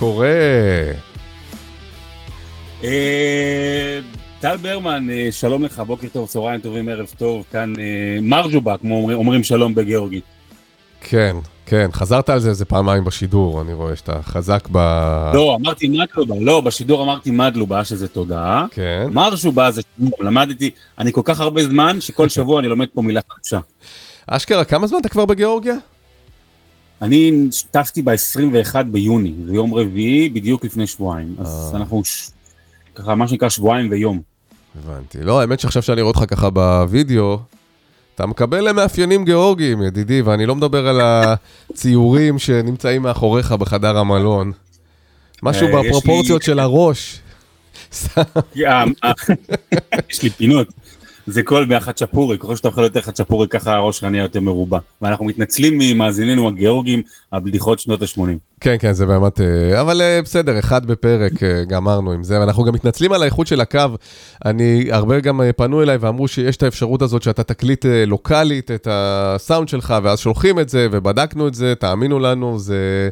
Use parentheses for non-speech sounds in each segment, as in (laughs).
קורה? אה, טל ברמן, אה, שלום לך, בוקר טוב, צהריים טובים, ערב טוב, כאן אה, מרג'ובה, כמו אומרים שלום בגיאורגית. כן, כן, חזרת על זה איזה פעמיים בשידור, אני רואה שאתה חזק ב... לא, אמרתי מדלובה, לא, בשידור אמרתי מדלובה, שזה תודה. כן. מרג'ובה זה שידור, למדתי, אני כל כך הרבה זמן, שכל (laughs) שבוע אני לומד פה מילה חדשה. אשכרה, כמה זמן אתה כבר בגיאורגיה? אני טסתי ב-21 ביוני, זה יום רביעי, בדיוק לפני שבועיים. אז אה. אנחנו ש- ככה, מה שנקרא שבועיים ויום. הבנתי. לא, האמת שעכשיו שאני רואה אותך ככה בווידאו, אתה מקבל מאפיינים גיאורגיים, ידידי, ואני לא מדבר על הציורים (laughs) שנמצאים מאחוריך בחדר המלון. משהו אה, לי- בפרופורציות של הראש. (laughs) אה, יש לי פינות. זה כל מהחצ'פורי, ככל שאתה אוכל יותר חצ'פורי, ככה הראש שלך נהיה יותר מרובע. ואנחנו מתנצלים ממאזיננו הגיאורגים על בדיחות שנות ה-80. כן, כן, זה באמת... אה, אבל אה, בסדר, אחד בפרק, אה, גמרנו עם זה, ואנחנו גם מתנצלים על האיכות של הקו. אני, הרבה גם פנו אליי ואמרו שיש את האפשרות הזאת שאתה תקליט לוקאלית את הסאונד שלך, ואז שולחים את זה, ובדקנו את זה, תאמינו לנו, זה...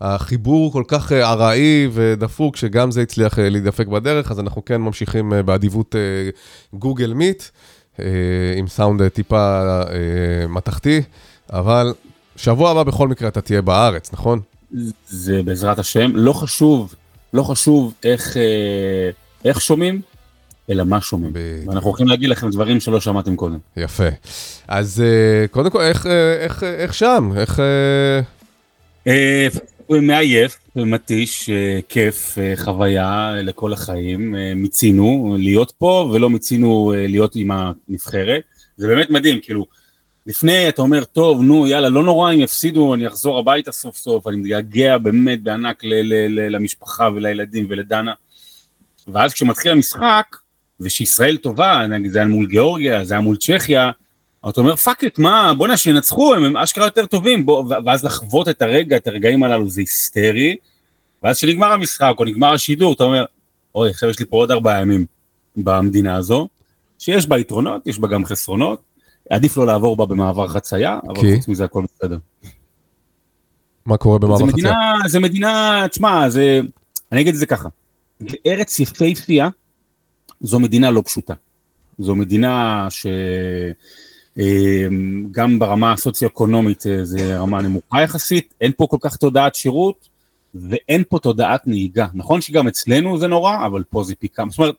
החיבור כל כך אה, ארעי ודפוק, שגם זה הצליח אה, להידפק בדרך, אז אנחנו כן ממשיכים אה, באדיבות גוגל מיט, עם סאונד טיפה מתכתי, אבל שבוע הבא בכל מקרה אתה תהיה בארץ, נכון? זה בעזרת השם, לא חשוב, לא חשוב איך, איך שומעים, אלא מה שומעים. בדיוק. ואנחנו הולכים להגיד לכם דברים שלא שמעתם קודם. יפה. אז קודם כל, איך, איך, איך שם? איך... אה, אה, מעייף, מתיש, אה, כיף, אה, חוויה לכל החיים. אה, מיצינו להיות פה ולא מיצינו אה, להיות עם הנבחרת. זה באמת מדהים, כאילו, לפני אתה אומר, טוב, נו, יאללה, לא נורא אם יפסידו, אני אחזור הביתה סוף סוף, אני מתגעגע באמת בענק למשפחה ולילדים ולדנה. ואז כשמתחיל המשחק, ושישראל טובה, נגיד זה היה מול גיאורגיה, זה היה מול צ'כיה, אתה אומר פאק, אתה מה, בואנה שינצחו, הם, הם אשכרה יותר טובים, בוא, ואז לחוות את הרגע, את הרגעים הללו זה היסטרי, ואז כשנגמר המשחק או נגמר השידור, אתה אומר, אוי, עכשיו יש לי פה עוד ארבעה ימים במדינה הזו, שיש בה יתרונות, יש בה גם חסרונות, עדיף לא לעבור בה במעבר חצייה, אבל כי? חוץ מזה הכל בסדר. מה קורה במעבר חצייה? זה מדינה, תשמע, זה, אני אגיד את זה ככה, ארץ יפהפייה, זו מדינה לא פשוטה. זו מדינה ש... אה, גם ברמה הסוציו-אקונומית אה, זה רמה נמוכה יחסית, אין פה כל כך תודעת שירות, ואין פה תודעת נהיגה. נכון שגם אצלנו זה נורא, אבל פה זה פי כמה. זאת אומרת,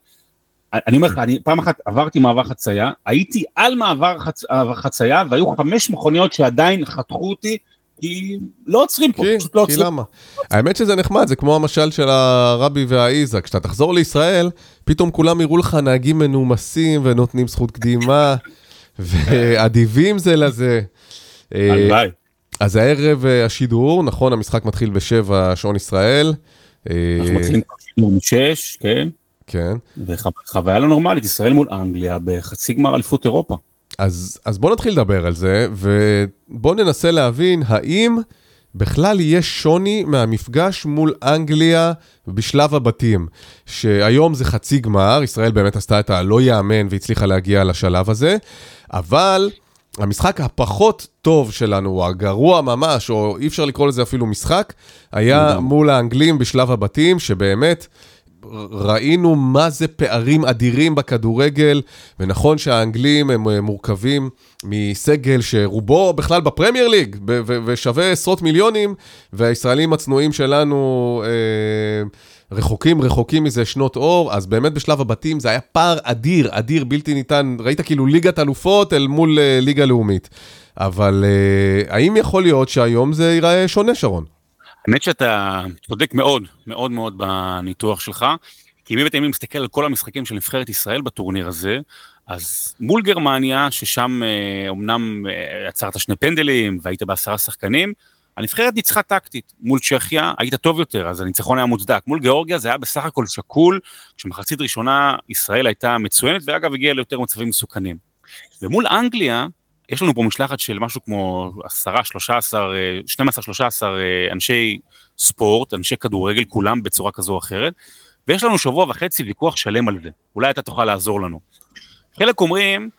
אני אומר לך, אני פעם אחת עברתי מעבר חצייה, הייתי על מעבר חצ... חצייה, והיו חמש מכוניות שעדיין חתכו אותי, כי לא עוצרים פה, כי, פשוט לא כי עוצרים. למה? האמת שזה נחמד, זה כמו המשל של הרבי והאיזה, כשאתה תחזור לישראל, פתאום כולם יראו לך נהגים מנומסים ונותנים זכות קדימה, ואדיבים זה לזה. אה, הלוואי. אז הערב אה, השידור, נכון, המשחק מתחיל בשבע שעון ישראל. אה, אנחנו מתחילים כבר שידור משש, כן, כן. וחוויה לא נורמלית, ישראל מול אנגליה בחצי גמר אליפות אירופה. אז, אז בוא נתחיל לדבר על זה, ובוא ננסה להבין האם בכלל יש שוני מהמפגש מול אנגליה בשלב הבתים, שהיום זה חצי גמר, ישראל באמת עשתה את הלא יאמן והצליחה להגיע לשלב הזה, אבל המשחק הפחות טוב שלנו, הגרוע ממש, או אי אפשר לקרוא לזה אפילו משחק, היה. מול האנגלים בשלב הבתים, שבאמת... ראינו מה זה פערים אדירים בכדורגל, ונכון שהאנגלים הם אה, מורכבים מסגל שרובו בכלל בפרמייר ליג, ושווה עשרות מיליונים, והישראלים הצנועים שלנו אה, רחוקים רחוקים מזה שנות אור, אז באמת בשלב הבתים זה היה פער אדיר, אדיר, בלתי ניתן, ראית כאילו ליגת אלופות אל מול אה, ליגה לאומית. אבל אה, האם יכול להיות שהיום זה ייראה שונה, שרון? האמת שאתה צודק מאוד, מאוד מאוד בניתוח שלך, כי אם אני מסתכל על כל המשחקים של נבחרת ישראל בטורניר הזה, אז מול גרמניה, ששם אמנם אה, עצרת שני פנדלים והיית בעשרה שחקנים, הנבחרת ניצחה טקטית. מול צ'כיה היית טוב יותר, אז הניצחון היה מוצדק. מול גיאורגיה זה היה בסך הכל שקול, כשמחצית ראשונה ישראל הייתה מצוינת, ואגב הגיעה ליותר מצבים מסוכנים. ומול אנגליה, יש לנו פה משלחת של משהו כמו 10, 13, 12, 13 אנשי ספורט, אנשי כדורגל, כולם בצורה כזו או אחרת, ויש לנו שבוע וחצי ויכוח שלם על זה. אולי אתה תוכל לעזור לנו. חלק אומרים,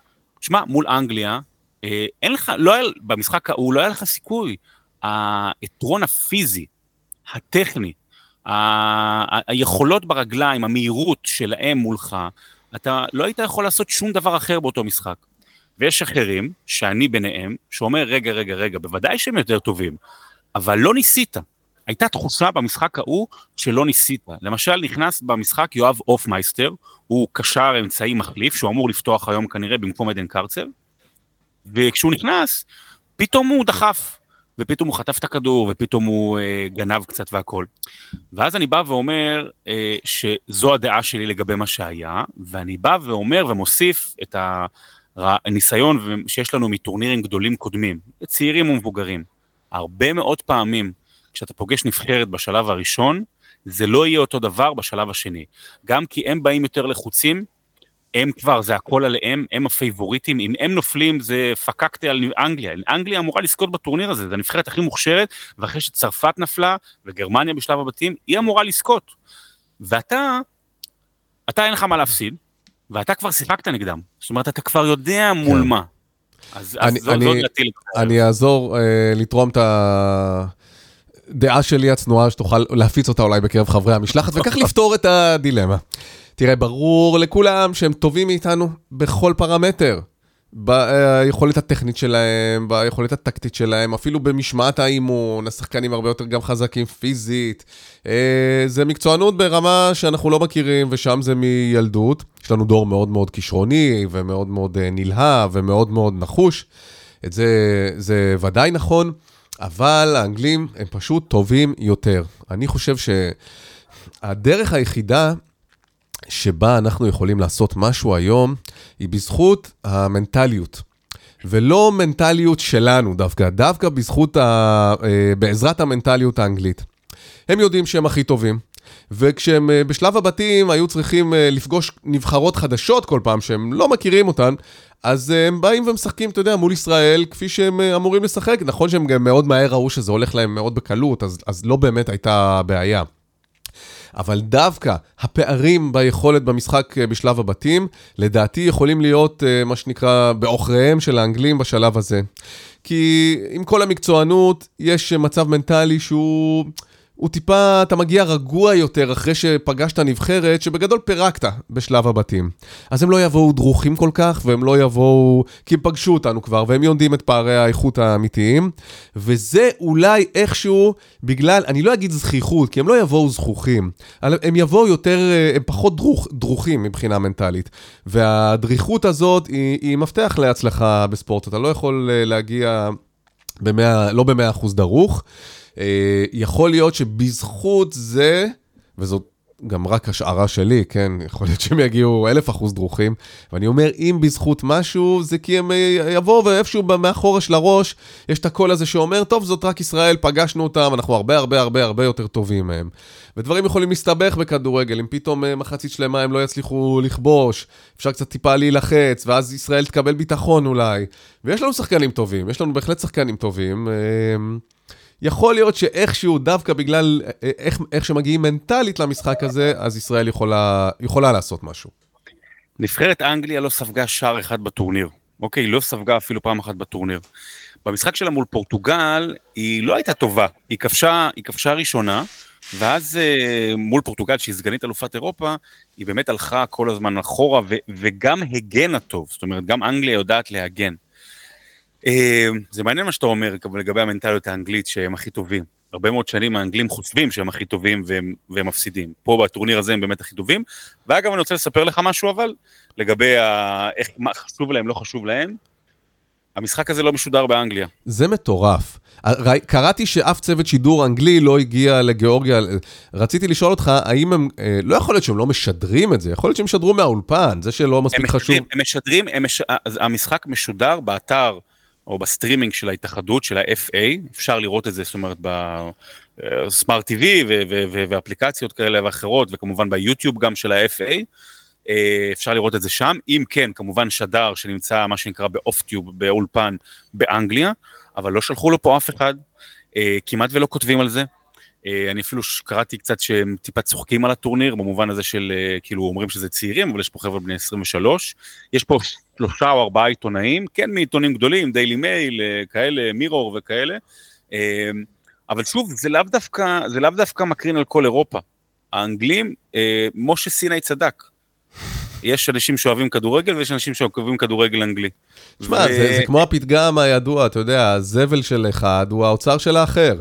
שמע, מול אנגליה, אה, אין לך, לא היה, במשחק ההוא לא היה לך סיכוי. היתרון הפיזי, הטכני, ה- היכולות ברגליים, המהירות שלהם מולך, אתה לא היית יכול לעשות שום דבר אחר באותו משחק. ויש אחרים, שאני ביניהם, שאומר, רגע, רגע, רגע, בוודאי שהם יותר טובים, אבל לא ניסית. הייתה תחושה במשחק ההוא שלא ניסית. למשל, נכנס במשחק יואב הופמייסטר, הוא קשר אמצעי מחליף, שהוא אמור לפתוח היום כנראה במקום עדן קארצב, וכשהוא נכנס, פתאום הוא דחף, ופתאום הוא חטף את הכדור, ופתאום הוא אה, גנב קצת והכל. ואז אני בא ואומר אה, שזו הדעה שלי לגבי מה שהיה, ואני בא ואומר ומוסיף את הניסיון שיש לנו מטורנירים גדולים קודמים, צעירים ומבוגרים. הרבה מאוד פעמים, כשאתה פוגש נבחרת בשלב הראשון, זה לא יהיה אותו דבר בשלב השני. גם כי הם באים יותר לחוצים, הם כבר, זה הכל עליהם, הם הפייבוריטים, אם הם נופלים זה פקקטה על אנגליה, אנגליה אמורה לזכות בטורניר הזה, זה הנבחרת הכי מוכשרת, ואחרי שצרפת נפלה, וגרמניה בשלב הבתים, היא אמורה לזכות. ואתה, אתה אין לך מה להפסיד, ואתה כבר שיחקת נגדם, זאת אומרת, אתה כבר יודע מול כן. מה. אז, אני, אז אני, זו דעתי. אני אעזור אה, לתרום את הדעה שלי הצנועה, שתוכל להפיץ אותה אולי בקרב חברי המשלחת, וכך לפתור את הדילמה. תראה, ברור לכולם שהם טובים מאיתנו בכל פרמטר. ביכולת הטכנית שלהם, ביכולת הטקטית שלהם, אפילו במשמעת האימון, השחקנים הרבה יותר גם חזקים פיזית. אה, זה מקצוענות ברמה שאנחנו לא מכירים, ושם זה מילדות. יש לנו דור מאוד מאוד כישרוני, ומאוד מאוד אה, נלהב, ומאוד מאוד נחוש. את זה, זה ודאי נכון, אבל האנגלים הם פשוט טובים יותר. אני חושב שהדרך היחידה שבה אנחנו יכולים לעשות משהו היום, היא בזכות המנטליות. ולא מנטליות שלנו דווקא, דווקא בזכות, ה... אה, בעזרת המנטליות האנגלית. הם יודעים שהם הכי טובים, וכשהם אה, בשלב הבתים היו צריכים אה, לפגוש נבחרות חדשות כל פעם שהם לא מכירים אותן, אז הם באים ומשחקים, אתה יודע, מול ישראל כפי שהם אמורים לשחק. נכון שהם גם מאוד מהר ראו שזה הולך להם מאוד בקלות, אז, אז לא באמת הייתה בעיה. אבל דווקא הפערים ביכולת במשחק אה, בשלב הבתים, לדעתי יכולים להיות אה, מה שנקרא בעוכריהם של האנגלים בשלב הזה. כי עם כל המקצוענות, יש מצב מנטלי שהוא... הוא טיפה, אתה מגיע רגוע יותר אחרי שפגשת נבחרת, שבגדול פירקת בשלב הבתים. אז הם לא יבואו דרוכים כל כך, והם לא יבואו, כי הם פגשו אותנו כבר, והם יודעים את פערי האיכות האמיתיים. וזה אולי איכשהו, בגלל, אני לא אגיד זכיחות, כי הם לא יבואו זכוכים, הם יבואו יותר, הם פחות דרוך, דרוכים מבחינה מנטלית. והדריכות הזאת היא, היא מפתח להצלחה בספורט, אתה לא יכול אה, להגיע במאה, לא במאה אחוז דרוך. אה, יכול להיות שבזכות זה, וזאת גם רק השערה שלי, כן, יכול להיות שהם יגיעו אלף אחוז דרוכים, ואני אומר, אם בזכות משהו, זה כי הם אה, יבואו ואיפשהו מאחורה של הראש, יש את הקול הזה שאומר, טוב, זאת רק ישראל, פגשנו אותם, אנחנו הרבה הרבה הרבה הרבה יותר טובים מהם. ודברים יכולים להסתבך בכדורגל, אם פתאום אה, מחצית שלמה הם לא יצליחו לכבוש, אפשר קצת טיפה להילחץ, ואז ישראל תקבל ביטחון אולי. ויש לנו שחקנים טובים, יש לנו בהחלט שחקנים טובים. יכול להיות שאיכשהו, דווקא בגלל אה, איך, איך שמגיעים מנטלית למשחק הזה, אז ישראל יכולה, יכולה לעשות משהו. נבחרת אנגליה לא ספגה שער אחד בטורניר. אוקיי, היא לא ספגה אפילו פעם אחת בטורניר. במשחק שלה מול פורטוגל, היא לא הייתה טובה. היא כבשה, היא כבשה ראשונה, ואז אה, מול פורטוגל, שהיא סגנית אלופת אירופה, היא באמת הלכה כל הזמן אחורה, ו- וגם הגנה טוב. זאת אומרת, גם אנגליה יודעת להגן. אמ, זה מעניין מה שאתה אומר לגבי המנטליות האנגלית שהם הכי טובים. הרבה מאוד שנים האנגלים חושבים שהם הכי טובים והם, והם מפסידים. פה בטורניר הזה הם באמת הכי טובים. ואגב, אני רוצה לספר לך משהו אבל, לגבי ה... איך, מה חשוב להם, לא חשוב להם. המשחק הזה לא משודר באנגליה. זה מטורף. קראתי שאף צוות שידור אנגלי לא הגיע לגיאורגיה. רציתי לשאול אותך, האם הם, אה, לא יכול להיות שהם לא משדרים את זה, יכול להיות שהם ישדרו מהאולפן, זה שלא מספיק הם חשוב. הם משדרים, הם מש... המשחק משודר באתר או בסטרימינג של ההתאחדות, של ה-FA, אפשר לראות את זה, זאת אומרת, ב-smart TV ואפליקציות כאלה ואחרות, וכמובן ביוטיוב גם של ה-FA, אה, אפשר לראות את זה שם, אם כן, כמובן שדר שנמצא מה שנקרא ב-off-tube, באולפן באנגליה, אבל לא שלחו לו פה אף אחד, אה, כמעט ולא כותבים על זה. אה, אני אפילו קראתי קצת שהם טיפה צוחקים על הטורניר, במובן הזה של כאילו אומרים שזה צעירים, אבל יש פה חבר'ה בני 23. יש פה שלושה או ארבעה עיתונאים, כן מעיתונים גדולים, דיילי מייל, כאלה, מירור וכאלה, אבל שוב, זה לאו דווקא, זה לאו דווקא מקרין על כל אירופה. האנגלים, אה, משה סיני צדק. יש אנשים שאוהבים כדורגל ויש אנשים שאוהבים כדורגל אנגלי. תשמע, ו... זה, זה כמו הפתגם הידוע, אתה יודע, הזבל של אחד הוא האוצר של האחר.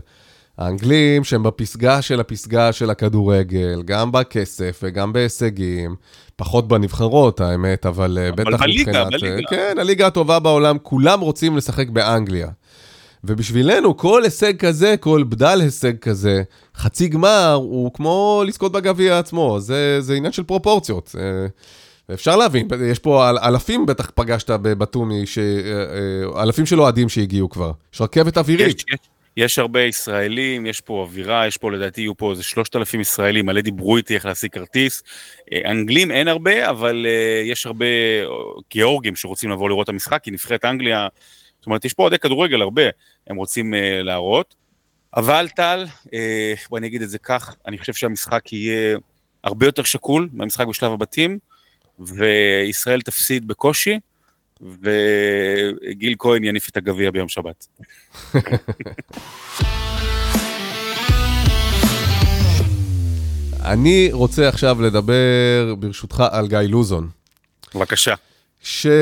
האנגלים שהם בפסגה של הפסגה של הכדורגל, גם בכסף וגם בהישגים, פחות בנבחרות האמת, אבל, אה, אבל בטח בליגה, מבחינת... בליגה. כן, הליגה הטובה בעולם, כולם רוצים לשחק באנגליה. ובשבילנו, כל הישג כזה, כל בדל הישג כזה, חצי גמר, הוא כמו לזכות בגביע עצמו, זה, זה עניין של פרופורציות. אפשר להבין, יש פה אל, אלפים בטח פגשת ש, אה, אה, אלפים של אוהדים שהגיעו כבר. יש רכבת אווירית. יש, יש, יש הרבה ישראלים, יש פה אווירה, יש פה לדעתי יהיו פה איזה שלושת אלפים ישראלים, מלא דיברו איתי איך להשיג כרטיס. אה, אנגלים אין הרבה, אבל יש הרבה גיאורגים שרוצים לבוא לראות את המשחק, כי נבחרת אנגליה, זאת אומרת, יש פה אוהדי כדורגל הרבה, הם רוצים להראות. אבל טל, בוא אני אגיד את זה כך, אני חושב שהמשחק יהיה הרבה יותר שקול מהמשחק בשלב הבתים. וישראל תפסיד בקושי, וגיל כהן יניף את הגביע ביום שבת. (laughs) אני רוצה עכשיו לדבר, ברשותך, על גיא לוזון. בבקשה. שאני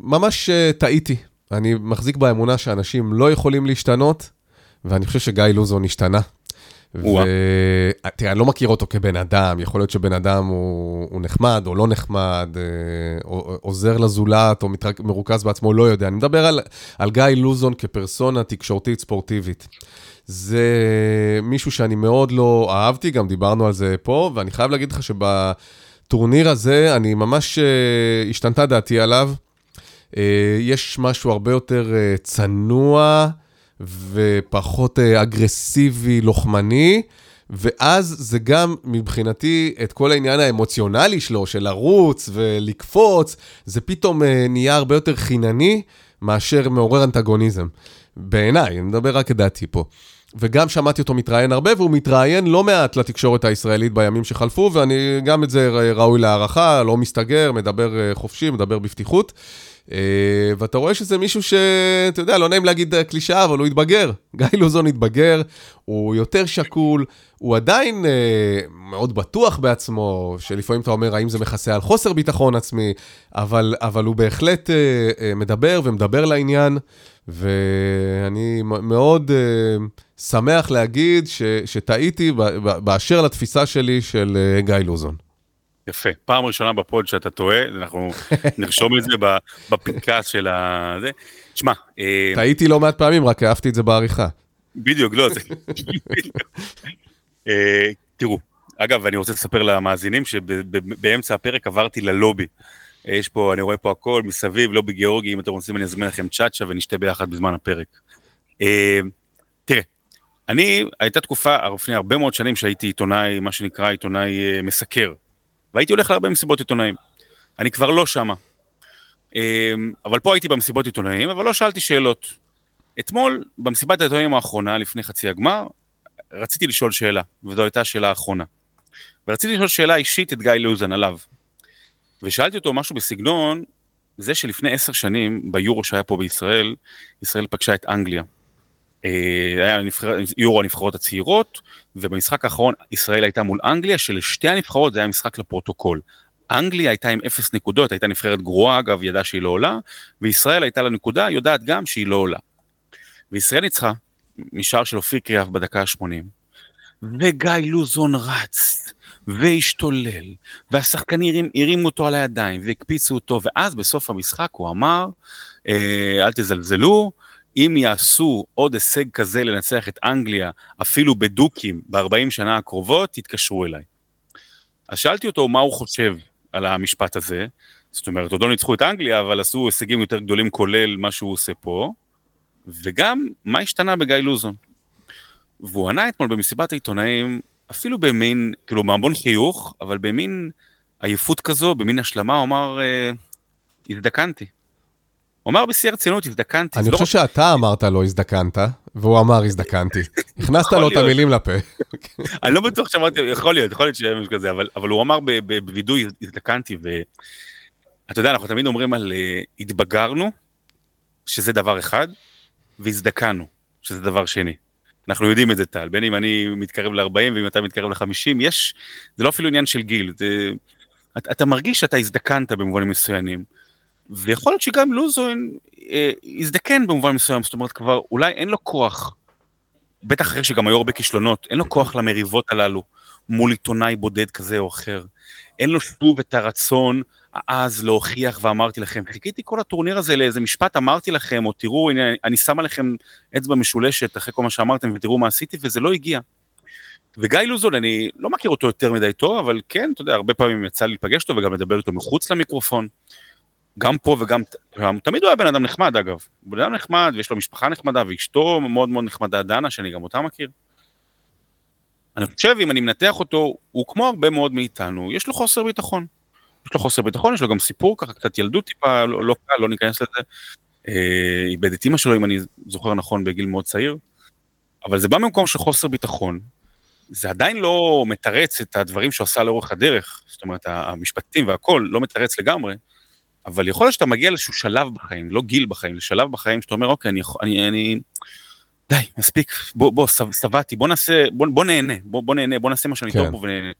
ממש אה, טעיתי. אני מחזיק באמונה שאנשים לא יכולים להשתנות, ואני חושב שגיא לוזון השתנה. ותראה, אני לא מכיר אותו כבן אדם, יכול להיות שבן אדם הוא, הוא נחמד או לא נחמד, אה, או, עוזר לזולת או מתרק, מרוכז בעצמו, לא יודע. אני מדבר על, על גיא לוזון כפרסונה תקשורתית ספורטיבית. זה מישהו שאני מאוד לא אהבתי, גם דיברנו על זה פה, ואני חייב להגיד לך שבטורניר הזה, אני ממש uh, השתנתה דעתי עליו. Uh, יש משהו הרבה יותר uh, צנוע. ופחות אה, אגרסיבי, לוחמני, ואז זה גם מבחינתי את כל העניין האמוציונלי שלו, של לרוץ ולקפוץ, זה פתאום אה, נהיה הרבה יותר חינני מאשר מעורר אנטגוניזם. בעיניי, אני מדבר רק את דעתי פה. וגם שמעתי אותו מתראיין הרבה, והוא מתראיין לא מעט לתקשורת הישראלית בימים שחלפו, ואני גם את זה ראוי להערכה, לא מסתגר, מדבר אה, חופשי, מדבר בפתיחות. אה, ואתה רואה שזה מישהו שאתה יודע, לא נעים להגיד קלישאה, אבל הוא התבגר. (laughs) גיא לוזון התבגר, הוא יותר שקול, הוא עדיין אה, מאוד בטוח בעצמו, שלפעמים אתה אומר, האם זה מכסה על חוסר ביטחון עצמי, אבל, אבל הוא בהחלט אה, אה, מדבר ומדבר לעניין, ואני מאוד אה, שמח להגיד ש, שטעיתי באשר לתפיסה שלי של אה, גיא לוזון. יפה, פעם ראשונה בפוד שאתה טועה, אנחנו (laughs) נרשום את זה בפנקס של ה... זה. שמע... אה, טעיתי לא מעט פעמים, רק אהבתי את זה בעריכה. בדיוק, לא, זה... (laughs) אה, תראו, אגב, אני רוצה לספר למאזינים שבאמצע הפרק עברתי ללובי. יש פה, אני רואה פה הכל מסביב, לובי גיאורגי, אם אתם רוצים אני אזמין לכם צ'אצ'ה ונשתה ביחד בזמן הפרק. אה, תראה, אני, הייתה תקופה, לפני הרבה מאוד שנים שהייתי עיתונאי, מה שנקרא עיתונאי מסקר. והייתי הולך להרבה מסיבות עיתונאים. אני כבר לא שמה. אמ, אבל פה הייתי במסיבות עיתונאים, אבל לא שאלתי שאלות. אתמול, במסיבת העיתונאים האחרונה, לפני חצי הגמר, רציתי לשאול שאלה, וזו הייתה השאלה האחרונה. ורציתי לשאול שאלה אישית את גיא לוזן עליו. ושאלתי אותו משהו בסגנון, זה שלפני עשר שנים, ביורו שהיה פה בישראל, ישראל פגשה את אנגליה. אה, היה נבחר, יורו הנבחרות הצעירות, ובמשחק האחרון ישראל הייתה מול אנגליה, שלשתי הנבחרות זה היה משחק לפרוטוקול. אנגליה הייתה עם אפס נקודות, הייתה נבחרת גרועה, אגב, ידעה שהיא לא עולה, וישראל הייתה לה נקודה, יודעת גם שהיא לא עולה. וישראל ניצחה, משער של אופיר קריאף בדקה ה-80, וגיא לוזון רץ, והשתולל, והשחקנים הרימו אותו על הידיים, והקפיצו אותו, ואז בסוף המשחק הוא אמר, אה, אל תזלזלו, אם יעשו עוד הישג כזה לנצח את אנגליה, אפילו בדוקים, ב-40 שנה הקרובות, תתקשרו אליי. אז שאלתי אותו מה הוא חושב על המשפט הזה, זאת אומרת, עוד לא ניצחו את אנגליה, אבל עשו הישגים יותר גדולים כולל מה שהוא עושה פה, וגם מה השתנה בגיא לוזון. והוא ענה אתמול במסיבת העיתונאים, אפילו במין, כאילו מהמון חיוך, אבל במין עייפות כזו, במין השלמה, הוא אמר, אה, הזדקנתי. הוא אמר בשיא הרצינות, הזדקנתי. אני לא חושב שאתה אמרת לו הזדקנת, והוא אמר הזדקנתי. (laughs) הכנסת לו את המילים לפה. (laughs) אני לא בטוח שאמרתי, יכול להיות, יכול להיות שיהיה משהו כזה, אבל הוא אמר בווידוי הזדקנתי, ואתה יודע, אנחנו תמיד אומרים על אה, התבגרנו, שזה דבר אחד, והזדקנו. שזה דבר שני. אנחנו יודעים את זה, טל, בין אם אני מתקרב ל-40 ואם אתה מתקרב ל-50, יש, זה לא אפילו עניין של גיל, זה, אתה, אתה מרגיש שאתה הזדקנת במובנים מסוימים. ויכול להיות שגם לוזון אה, הזדקן במובן מסוים, זאת אומרת כבר אולי אין לו כוח, בטח אחרי שגם היו הרבה כישלונות, אין לו כוח למריבות הללו מול עיתונאי בודד כזה או אחר. אין לו שוב את הרצון אז להוכיח ואמרתי לכם, חיכיתי כל הטורניר הזה לאיזה משפט אמרתי לכם, או תראו, הנה, אני שם עליכם אצבע משולשת אחרי כל מה שאמרתם ותראו מה עשיתי, וזה לא הגיע. וגיא לוזון, אני לא מכיר אותו יותר מדי טוב, אבל כן, אתה יודע, הרבה פעמים יצא לי להיפגש איתו וגם לדבר איתו מחוץ למיקרופון. גם פה וגם, תמיד הוא היה בן אדם נחמד אגב, הוא בן אדם נחמד ויש לו משפחה נחמדה ואשתו מאוד מאוד נחמדה, דנה, שאני גם אותה מכיר. אני חושב, אם אני מנתח אותו, הוא כמו הרבה מאוד מאיתנו, יש לו חוסר ביטחון. יש לו חוסר ביטחון, יש לו גם סיפור ככה, קצת ילדות טיפה, לא, לא קל, לא ניכנס לזה. אה, איבד את אימא שלו, אם אני זוכר נכון, בגיל מאוד צעיר. אבל זה בא ממקום של חוסר ביטחון. זה עדיין לא מתרץ את הדברים שהוא עשה לאורך הדרך, זאת אומרת, המשפטים והכל לא מתרץ לגמרי, אבל יכול להיות שאתה מגיע לאיזשהו שלב בחיים, לא גיל בחיים, לשלב בחיים שאתה אומר, אוקיי, אני, אני, אני די, מספיק, בוא, בוא, שבעתי, בוא נעשה, בוא, בוא נהנה, בוא, בוא נהנה, בוא נעשה מה שאני כן. טוב פה ונהנה.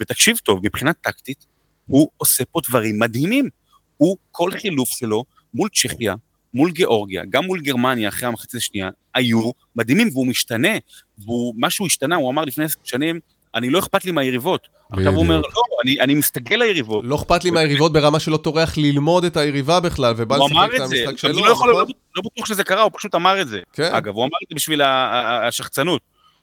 ותקשיב טוב, מבחינה טקטית, הוא עושה פה דברים מדהימים. הוא, כל חילוף שלו מול צ'כיה, מול גיאורגיה, גם מול גרמניה אחרי המחצית השנייה, היו מדהימים, והוא משתנה. והוא, משהו השתנה, הוא אמר לפני עשר שנים, אני לא אכפת לי מהיריבות. עכשיו הוא אומר, לא, אני, אני מסתכל ליריבות. לא אכפת לי מהיריבות ברמה שלא טורח ללמוד את היריבה בכלל, ובא לשחק את המשחק שלו. לא, יכול, נכון? לא בטוח שזה קרה, הוא פשוט אמר את זה. כן. אגב, הוא אמר את זה בשביל השחצנות.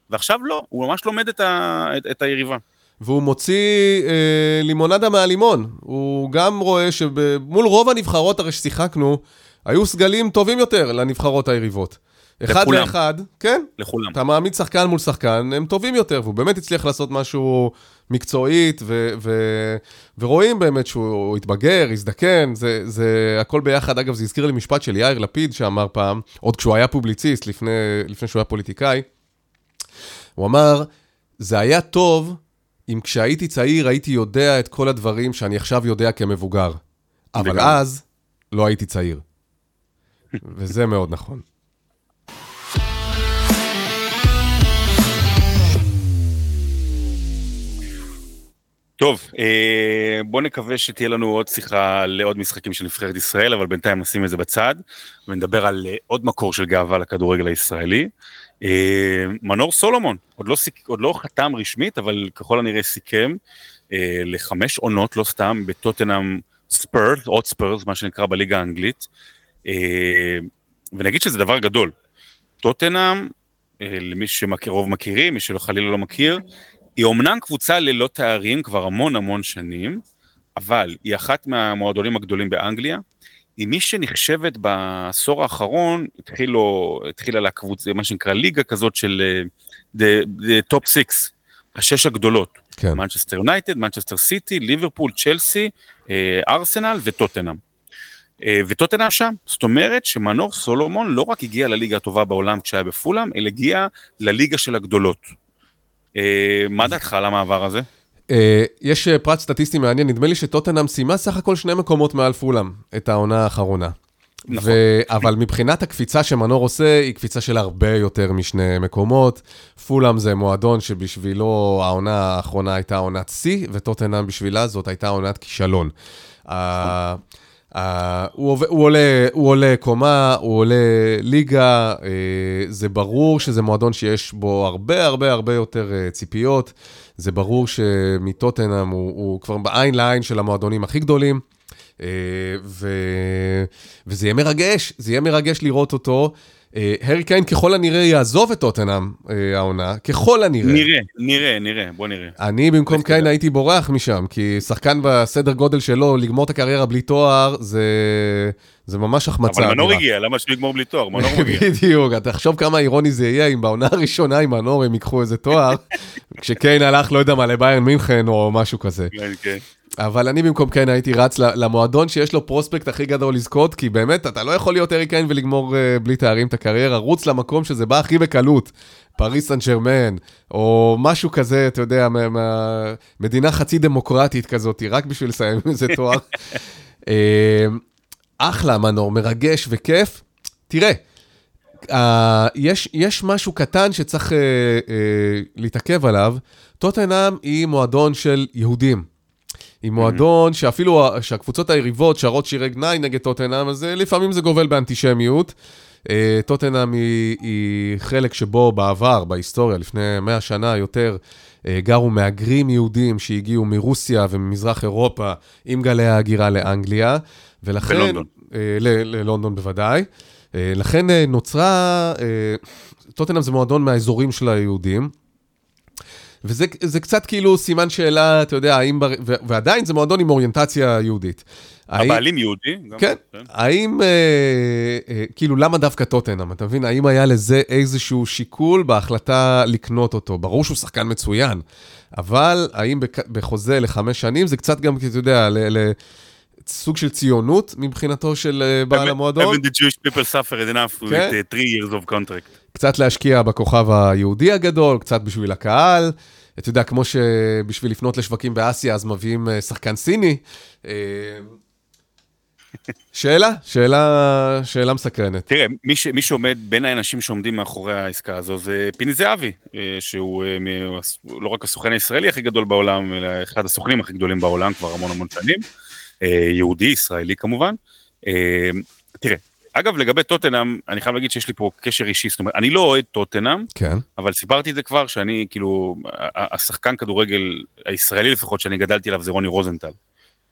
ועכשיו לא, הוא ממש לומד את, ה, את, את היריבה. והוא מוציא אה, לימונדה מהלימון. הוא גם רואה שמול רוב הנבחרות הרי ששיחקנו, היו סגלים טובים יותר לנבחרות היריבות. אחד לכולם. לאחד, כן. לכולם. אתה מעמיד שחקן מול שחקן, הם טובים יותר, והוא באמת הצליח לעשות משהו מקצועית, ו- ו- ורואים באמת שהוא התבגר, הזדקן, זה, זה הכל ביחד. אגב, זה הזכיר לי משפט של יאיר לפיד שאמר פעם, עוד כשהוא היה פובליציסט, לפני, לפני שהוא היה פוליטיקאי, הוא אמר, זה היה טוב אם כשהייתי צעיר הייתי יודע את כל הדברים שאני עכשיו יודע כמבוגר. אבל. אז לא הייתי צעיר. (laughs) וזה מאוד נכון. טוב, אה, בוא נקווה שתהיה לנו עוד שיחה לעוד משחקים של נבחרת ישראל, אבל בינתיים נשים את זה בצד, ונדבר על אה, עוד מקור של גאווה לכדורגל הישראלי. אה, מנור סולומון, עוד לא, סיק, עוד לא חתם רשמית, אבל ככל הנראה סיכם לחמש עונות, לא סתם, בטוטנאם ספרס, עוד ספרס, מה שנקרא בליגה האנגלית. ונגיד שזה דבר גדול. טוטנאם, למי שרוב מכירים, מי שלא חלילה לא מכיר, היא אומנם קבוצה ללא תארים כבר המון המון שנים, אבל היא אחת מהמועדונים הגדולים באנגליה. היא מי שנחשבת בעשור האחרון, התחילו, התחילה לה קבוצה, מה שנקרא ליגה כזאת של uh, the, top six, השש הגדולות. מנצ'סטר יונייטד, מנצ'סטר סיטי, ליברפול, צ'לסי, ארסנל וטוטנאם. אה, וטוטנאם שם, זאת אומרת שמנור סולומון לא רק הגיע לליגה הטובה בעולם כשהיה בפולאם, אלא הגיע לליגה של הגדולות. אה, מה דעתך על המעבר הזה? אה, יש אה, פרט סטטיסטי מעניין, נדמה לי שטוטנאם סיימה סך הכל שני מקומות מעל פולאם את העונה האחרונה. נכון. ו... אבל מבחינת הקפיצה שמנור עושה, היא קפיצה של הרבה יותר משני מקומות. פולאם זה מועדון שבשבילו העונה האחרונה הייתה עונת שיא, וטוטנאם בשבילה זאת הייתה עונת כישלון. Uh, הוא, הוא, עולה, הוא עולה קומה, הוא עולה ליגה, uh, זה ברור שזה מועדון שיש בו הרבה הרבה הרבה יותר uh, ציפיות, זה ברור שמטוטנאם הוא, הוא כבר בעין לעין של המועדונים הכי גדולים, ו, וזה יהיה מרגש, זה יהיה מרגש לראות אותו. אה, הארי קיין ככל הנראה יעזוב את טוטנאם אה, העונה, ככל הנראה. נראה, נראה, נראה, בוא נראה. אני במקום קיין הייתי בורח משם, כי שחקן בסדר גודל שלו, לגמור את הקריירה בלי תואר, זה... זה ממש החמצה. אבל מנור הגיע, למה שהוא יגמור בלי תואר? מנור (laughs) מגיע. בדיוק, תחשוב כמה אירוני זה יהיה אם בעונה הראשונה עם מנור הם ייקחו איזה תואר, (laughs) כשקיין הלך, לא יודע מה, לביירן מינכן או משהו כזה. כן, כן. אבל אני במקום קיין הייתי רץ למועדון שיש לו פרוספקט הכי גדול לזכות, כי באמת, אתה לא יכול להיות ארי קיין ולגמור uh, בלי תארים את הקריירה, רוץ למקום שזה בא הכי בקלות, פריס סן שרמן, או משהו כזה, אתה יודע, מדינה חצי דמוקרטית כזאת, רק בשביל לסיים איזה תואר. uh, (laughs) אחלה, מנור, מרגש וכיף. תראה, uh, יש, יש משהו קטן שצריך uh, uh, להתעכב עליו. טוטנאם היא מועדון של יהודים. היא מועדון שאפילו שהקבוצות היריבות שרות שירי גנאי נגד טוטנאם, אז לפעמים זה גובל באנטישמיות. טוטנאם היא, היא חלק שבו בעבר, בהיסטוריה, לפני 100 שנה יותר, גרו מהגרים יהודים שהגיעו מרוסיה וממזרח אירופה עם גלי ההגירה לאנגליה. ולכן... בלונדון. ללונדון בוודאי. לכן נוצרה, טוטנאם זה מועדון מהאזורים של היהודים. וזה קצת כאילו סימן שאלה, אתה יודע, האם, ועדיין זה מועדון עם אוריינטציה יהודית. הבעלים יהודי? כן. האם, כאילו, למה דווקא טוטנאם? אתה מבין, האם היה לזה איזשהו שיקול בהחלטה לקנות אותו? ברור שהוא שחקן מצוין, אבל האם בחוזה לחמש שנים, זה קצת גם, אתה יודע, סוג של ציונות מבחינתו של בעל המועדון. Even the Jewish people suffered enough with three years of contract. קצת להשקיע בכוכב היהודי הגדול, קצת בשביל הקהל. אתה יודע, כמו שבשביל לפנות לשווקים באסיה, אז מביאים שחקן סיני. שאלה, שאלה, שאלה מסקרנת. תראה, מי, ש, מי שעומד בין האנשים שעומדים מאחורי העסקה הזו זה פיני זהבי, שהוא לא רק הסוכן הישראלי הכי גדול בעולם, אלא אחד הסוכנים הכי גדולים בעולם כבר המון המון שנים. יהודי, ישראלי כמובן. תראה, אגב, לגבי טוטנאם, אני חייב להגיד שיש לי פה קשר אישי, זאת אומרת, אני לא אוהד טוטנאם, כן. אבל סיפרתי את זה כבר, שאני כאילו, השחקן כדורגל הישראלי לפחות שאני גדלתי עליו זה רוני רוזנטל.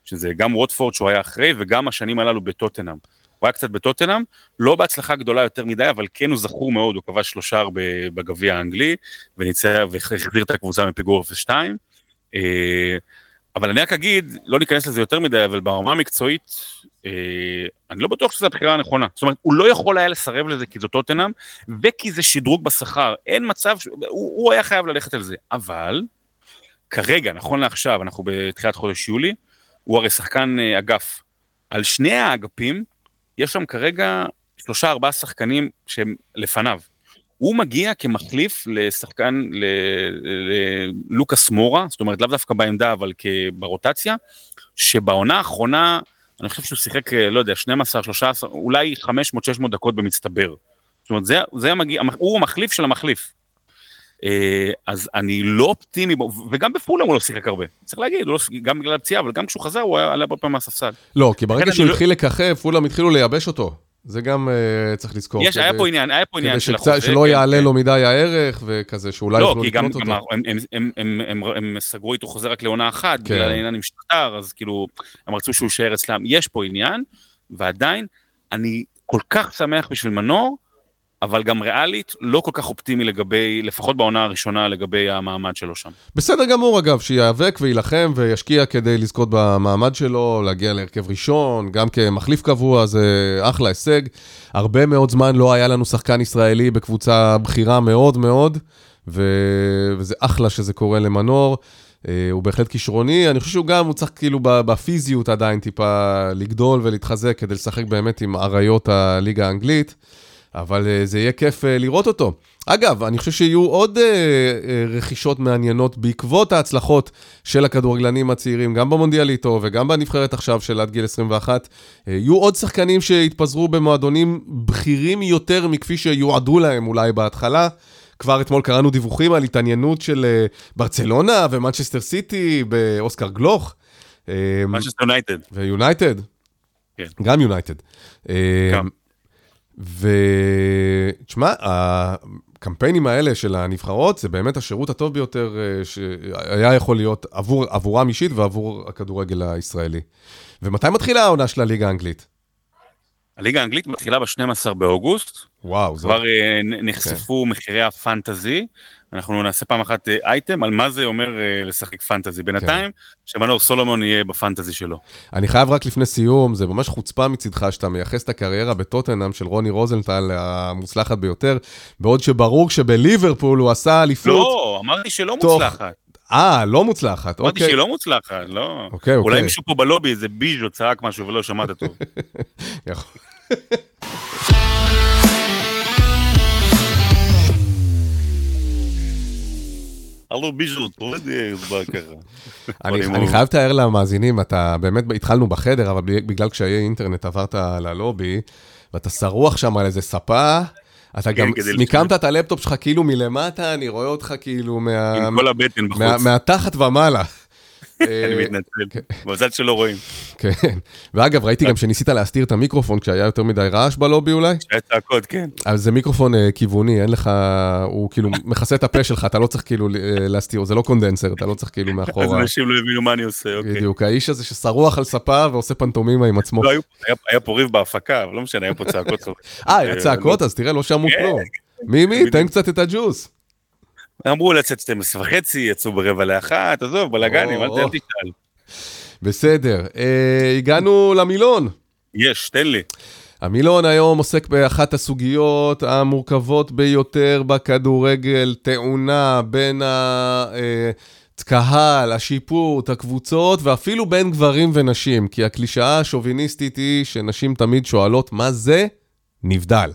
שזה גם ווטפורד שהוא היה אחרי, וגם השנים הללו בטוטנאם. הוא היה קצת בטוטנאם, לא בהצלחה גדולה יותר מדי, אבל כן הוא זכור מאוד, הוא כבש שלושה בגביע האנגלי, וניצח והחזיר את הקבוצה מפיגור 0-2. אבל אני רק אגיד, לא ניכנס לזה יותר מדי, אבל ברמה המקצועית, אה, אני לא בטוח שזו הבחירה הנכונה. זאת אומרת, הוא לא יכול היה לסרב לזה כי זאת טוטנאם, וכי זה שדרוג בשכר. אין מצב, ש... הוא, הוא היה חייב ללכת על זה. אבל, כרגע, נכון לעכשיו, אנחנו בתחילת חודש יולי, הוא הרי שחקן אה, אגף. על שני האגפים, יש שם כרגע שלושה ארבעה שחקנים שהם לפניו. הוא מגיע כמחליף לשחקן, ללוקאס מורה, זאת אומרת לאו דווקא בעמדה אבל ברוטציה, שבעונה האחרונה, אני חושב שהוא שיחק, לא יודע, 12, 13, אולי 500-600 דקות במצטבר. זאת אומרת, זה, זה המגיע, הוא המחליף של המחליף. אז אני לא אופטימי, וגם בפולאם הוא לא שיחק הרבה, צריך להגיד, לא, גם בגלל הפציעה, אבל גם כשהוא חזר הוא עלה עוד פעם מהספסל. לא, כי ברגע שהוא התחיל לא... לככב, פולאם התחילו לייבש אותו. זה גם uh, צריך לזכור. יש, כדי, היה פה עניין, היה פה עניין של החוזה. כדי שלא כן, יעלה כן. לו מדי הערך, וכזה, שאולי לא, יוכלו לקנות אותו. לא, כי גם הם, הם, הם, הם, הם, הם סגרו איתו חוזה רק לעונה אחת, כן. בגלל העניין עם שטר, אז כאילו, הם רצו שהוא יישאר אצלם. יש פה עניין, ועדיין, אני כל כך שמח בשביל מנור, אבל גם ריאלית, לא כל כך אופטימי לגבי, לפחות בעונה הראשונה, לגבי המעמד שלו שם. בסדר גמור, אגב, שיאבק ויילחם וישקיע כדי לזכות במעמד שלו, להגיע להרכב ראשון, גם כמחליף קבוע, זה אחלה הישג. הרבה מאוד זמן לא היה לנו שחקן ישראלי בקבוצה בכירה מאוד מאוד, ו... וזה אחלה שזה קורה למנור. Uh, הוא בהחלט כישרוני, אני חושב שהוא גם, הוא צריך כאילו בפיזיות עדיין טיפה לגדול ולהתחזק כדי לשחק באמת עם אריות הליגה האנגלית. אבל uh, זה יהיה כיף uh, לראות אותו. אגב, אני חושב שיהיו עוד uh, רכישות מעניינות בעקבות ההצלחות של הכדורגלנים הצעירים, גם במונדיאליטו וגם בנבחרת עכשיו של עד גיל 21. Uh, יהיו עוד שחקנים שיתפזרו במועדונים בכירים יותר מכפי שיועדו להם אולי בהתחלה. כבר אתמול קראנו דיווחים על התעניינות של ברצלונה ומנצ'סטר סיטי באוסקר גלוך. מנצ'סטר יונייטד. ויונייטד. כן. גם יונייטד. גם. ותשמע, הקמפיינים האלה של הנבחרות, זה באמת השירות הטוב ביותר אה, שהיה יכול להיות עבור, עבורם אישית ועבור הכדורגל הישראלי. ומתי מתחילה העונה של הליגה האנגלית? הליגה האנגלית מתחילה ב-12 באוגוסט. וואו, זה... כבר אה, נחשפו okay. מחירי הפנטזי. אנחנו נעשה פעם אחת אייטם על מה זה אומר לשחק פנטזי. בינתיים, כן. שמנור סולומון יהיה בפנטזי שלו. אני חייב רק לפני סיום, זה ממש חוצפה מצדך שאתה מייחס את הקריירה בטוטנאם של רוני רוזנטל המוצלחת ביותר, בעוד שברור שבליברפול הוא עשה אליפות. לא, אמרתי שלא תוך... מוצלחת. אה, לא מוצלחת, אוקיי. אמרתי שהיא לא מוצלחת, לא. אוקיי, אוקיי. אולי מישהו פה בלובי, איזה ביז'ו צעק משהו ולא שמעת טוב. (laughs) יכול. הלו ביז'ו, תוריד מה ככה. אני חייב לתאר למאזינים, אתה באמת, התחלנו בחדר, אבל בגלל קשיי אינטרנט עברת ללובי, ואתה שרוח שם על איזה ספה. אתה כן, גם מיקמת את הלפטופ שלך כאילו מלמטה, אני רואה אותך כאילו מה... עם כל הבטן בחוץ. מה- מהתחת ומעלה. אני אה, מתנצל. מזל שלא רואים. כן. ואגב, ראיתי גם שניסית להסתיר את המיקרופון כשהיה יותר מדי רעש בלובי אולי. שהיה צעקות, כן. אז זה מיקרופון אה, כיווני, אין לך, הוא כאילו מכסה את הפה שלך, אתה לא צריך כאילו אה, להסתיר, זה לא קונדנסר, אתה לא צריך כאילו אז מאחורה. אנשים לא הבינו מה אני עושה, אוקיי. בדיוק, האיש הזה ששרוח על ספה ועושה פנטומימה עם עצמו. לא, היה- פה ריב בהפקה, אבל לא משנה, היה פה צעקות. אה, היה צעקות, אז תראה, לא שמעו כן. כלום. מי, מי? תן קצת את הג'וס. אמרו לצאת 12 וחצי, יצאו ברבע לאחת, עזוב, בלאגנים, אל תשאל. בסדר, אה, הגענו למילון. יש, תן לי. המילון היום עוסק באחת הסוגיות המורכבות ביותר בכדורגל, תאונה בין הקהל, השיפוט, הקבוצות, ואפילו בין גברים ונשים, כי הקלישאה השוביניסטית היא שנשים תמיד שואלות מה זה נבדל.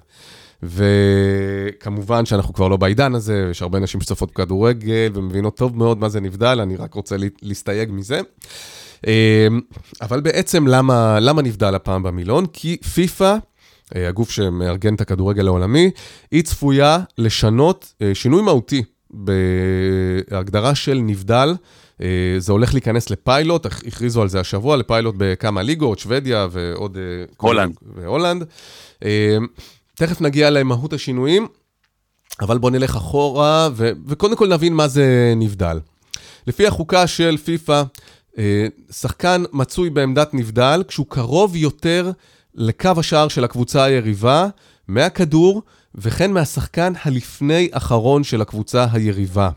וכמובן שאנחנו כבר לא בעידן הזה, יש הרבה נשים שצופות בכדורגל ומבינות טוב מאוד מה זה נבדל, אני רק רוצה לה- להסתייג מזה. אמ, אבל בעצם למה, למה נבדל הפעם במילון? כי פיפ"א, אה, הגוף שמארגן את הכדורגל העולמי, היא צפויה לשנות אה, שינוי מהותי בהגדרה של נבדל. אה, זה הולך להיכנס לפיילוט, הכ- הכריזו על זה השבוע, לפיילוט בכמה ליגות, שוודיה ועוד... הולנד. והולנד. תכף נגיע למהות השינויים, אבל בואו נלך אחורה, ו- וקודם כל נבין מה זה נבדל. לפי החוקה של פיפ"א, אה, שחקן מצוי בעמדת נבדל כשהוא קרוב יותר לקו השער של הקבוצה היריבה, מהכדור, וכן מהשחקן הלפני אחרון של הקבוצה היריבה.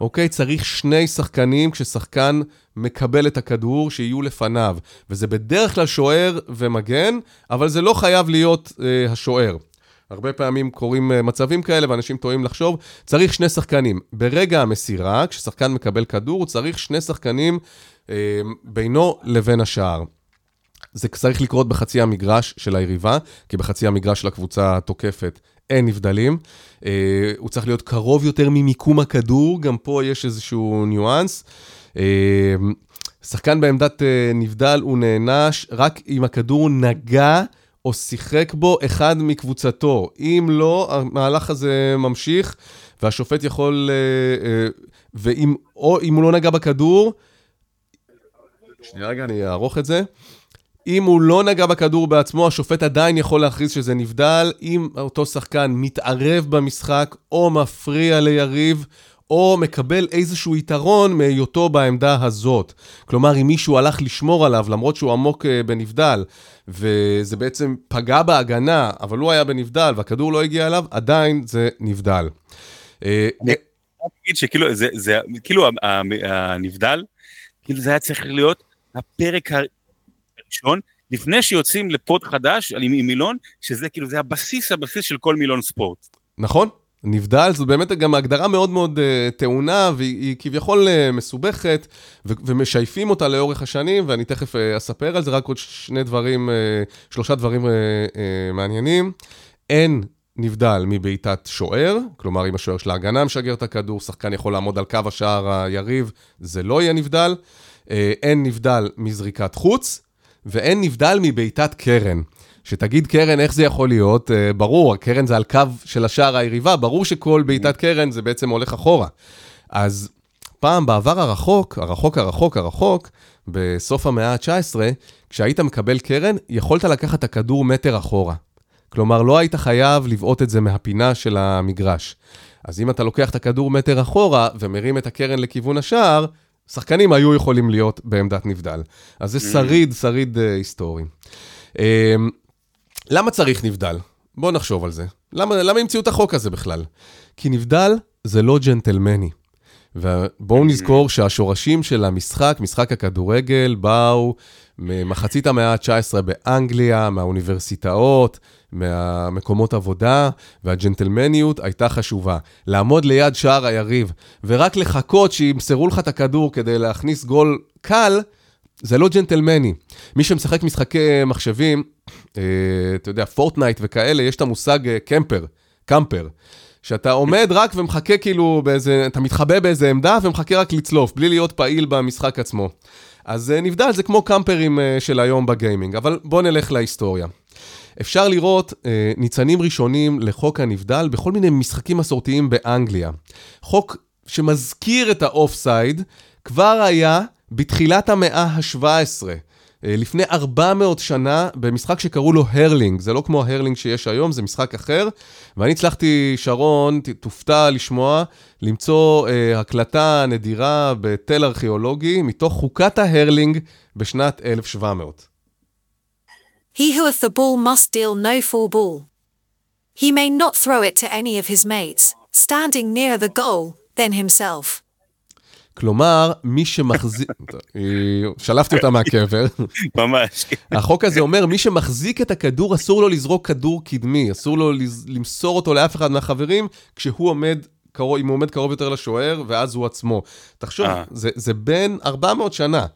אוקיי? צריך שני שחקנים כששחקן מקבל את הכדור שיהיו לפניו. וזה בדרך כלל שוער ומגן, אבל זה לא חייב להיות אה, השוער. הרבה פעמים קורים אה, מצבים כאלה ואנשים טועים לחשוב, צריך שני שחקנים. ברגע המסירה, כששחקן מקבל כדור, הוא צריך שני שחקנים אה, בינו לבין השער. זה צריך לקרות בחצי המגרש של היריבה, כי בחצי המגרש של הקבוצה התוקפת אין נבדלים. אה, הוא צריך להיות קרוב יותר ממיקום הכדור, גם פה יש איזשהו ניואנס. אה, שחקן בעמדת אה, נבדל הוא נענש רק אם הכדור נגע או שיחק בו אחד מקבוצתו. אם לא, המהלך הזה ממשיך, והשופט יכול, אה, אה, ואם, או הוא לא נגע בכדור, שנייה רגע, אני אערוך את זה. אם הוא לא נגע בכדור בעצמו, השופט עדיין יכול להכריז שזה נבדל, אם אותו שחקן מתערב במשחק, או מפריע ליריב, או מקבל איזשהו יתרון מהיותו בעמדה הזאת. כלומר, אם מישהו הלך לשמור עליו, למרות שהוא עמוק אה, בנבדל, וזה בעצם פגע בהגנה, אבל הוא היה בנבדל והכדור לא הגיע אליו, עדיין זה נבדל. אה, אני רק אגיד שכאילו, זה, זה, כאילו הנבדל, כאילו זה היה צריך להיות הפרק הראשון, לפני שיוצאים לפוד חדש עם מילון, שזה כאילו, זה הבסיס, הבסיס של כל מילון ספורט. נכון, נבדל, זו באמת גם הגדרה מאוד מאוד uh, טעונה, והיא היא כביכול uh, מסובכת, ו- ומשייפים אותה לאורך השנים, ואני תכף uh, אספר על זה, רק עוד שני דברים, uh, שלושה דברים uh, uh, מעניינים. אין נבדל מבעיטת שוער, כלומר, אם השוער של ההגנה משגר את הכדור, שחקן יכול לעמוד על קו השער היריב, זה לא יהיה נבדל. אין נבדל מזריקת חוץ, ואין נבדל מבעיטת קרן. שתגיד קרן, איך זה יכול להיות? Uh, ברור, הקרן זה על קו של השער היריבה, ברור שכל בעיטת קרן זה בעצם הולך אחורה. אז פעם בעבר הרחוק, הרחוק, הרחוק, הרחוק, בסוף המאה ה-19, כשהיית מקבל קרן, יכולת לקחת את הכדור מטר אחורה. כלומר, לא היית חייב לבעוט את זה מהפינה של המגרש. אז אם אתה לוקח את הכדור מטר אחורה ומרים את הקרן לכיוון השער, שחקנים היו יכולים להיות בעמדת נבדל. אז זה שריד, שריד uh, היסטורי. Um, למה צריך נבדל? בואו נחשוב על זה. למה, למה המציאו את החוק הזה בכלל? כי נבדל זה לא ג'נטלמני. ובואו נזכור שהשורשים של המשחק, משחק הכדורגל, באו ממחצית המאה ה-19 באנגליה, מהאוניברסיטאות, מהמקומות עבודה, והג'נטלמניות הייתה חשובה. לעמוד ליד שער היריב, ורק לחכות שימסרו לך את הכדור כדי להכניס גול קל, זה לא ג'נטלמני. מי שמשחק משחקי מחשבים, אה, אתה יודע, פורטנייט וכאלה, יש את המושג אה, קמפר, camper. שאתה עומד רק ומחכה כאילו באיזה, אתה מתחבא באיזה עמדה ומחכה רק לצלוף, בלי להיות פעיל במשחק עצמו. אז אה, נבדל זה כמו camper ים אה, של היום בגיימינג, אבל בוא נלך להיסטוריה. אפשר לראות אה, ניצנים ראשונים לחוק הנבדל בכל מיני משחקים מסורתיים באנגליה. חוק שמזכיר את ה-offside כבר היה בתחילת המאה ה-17. אה, לפני 400 שנה במשחק שקראו לו hurling, זה לא כמו ה-hurling שיש היום, זה משחק אחר. ואני הצלחתי, שרון, תופתע לשמוע, למצוא uh, הקלטה נדירה בתל ארכיאולוגי מתוך חוקת ההרלינג בשנת 1700. He who hath the ball must deal no full ball. He may not throw it to any of his mates, standing near the goal, than himself. כלומר, מי שמחזיק... (laughs) שלפתי אותה מהקבר. ממש. החוק הזה אומר, מי שמחזיק את הכדור, אסור לו לזרוק כדור קדמי, אסור לו למסור אותו לאף אחד מהחברים, כשהוא עומד קרוב, אם הוא עומד קרוב יותר לשוער, מאשר הוא עצמו. תחשוב, אה. זה, זה בין 400 שנה.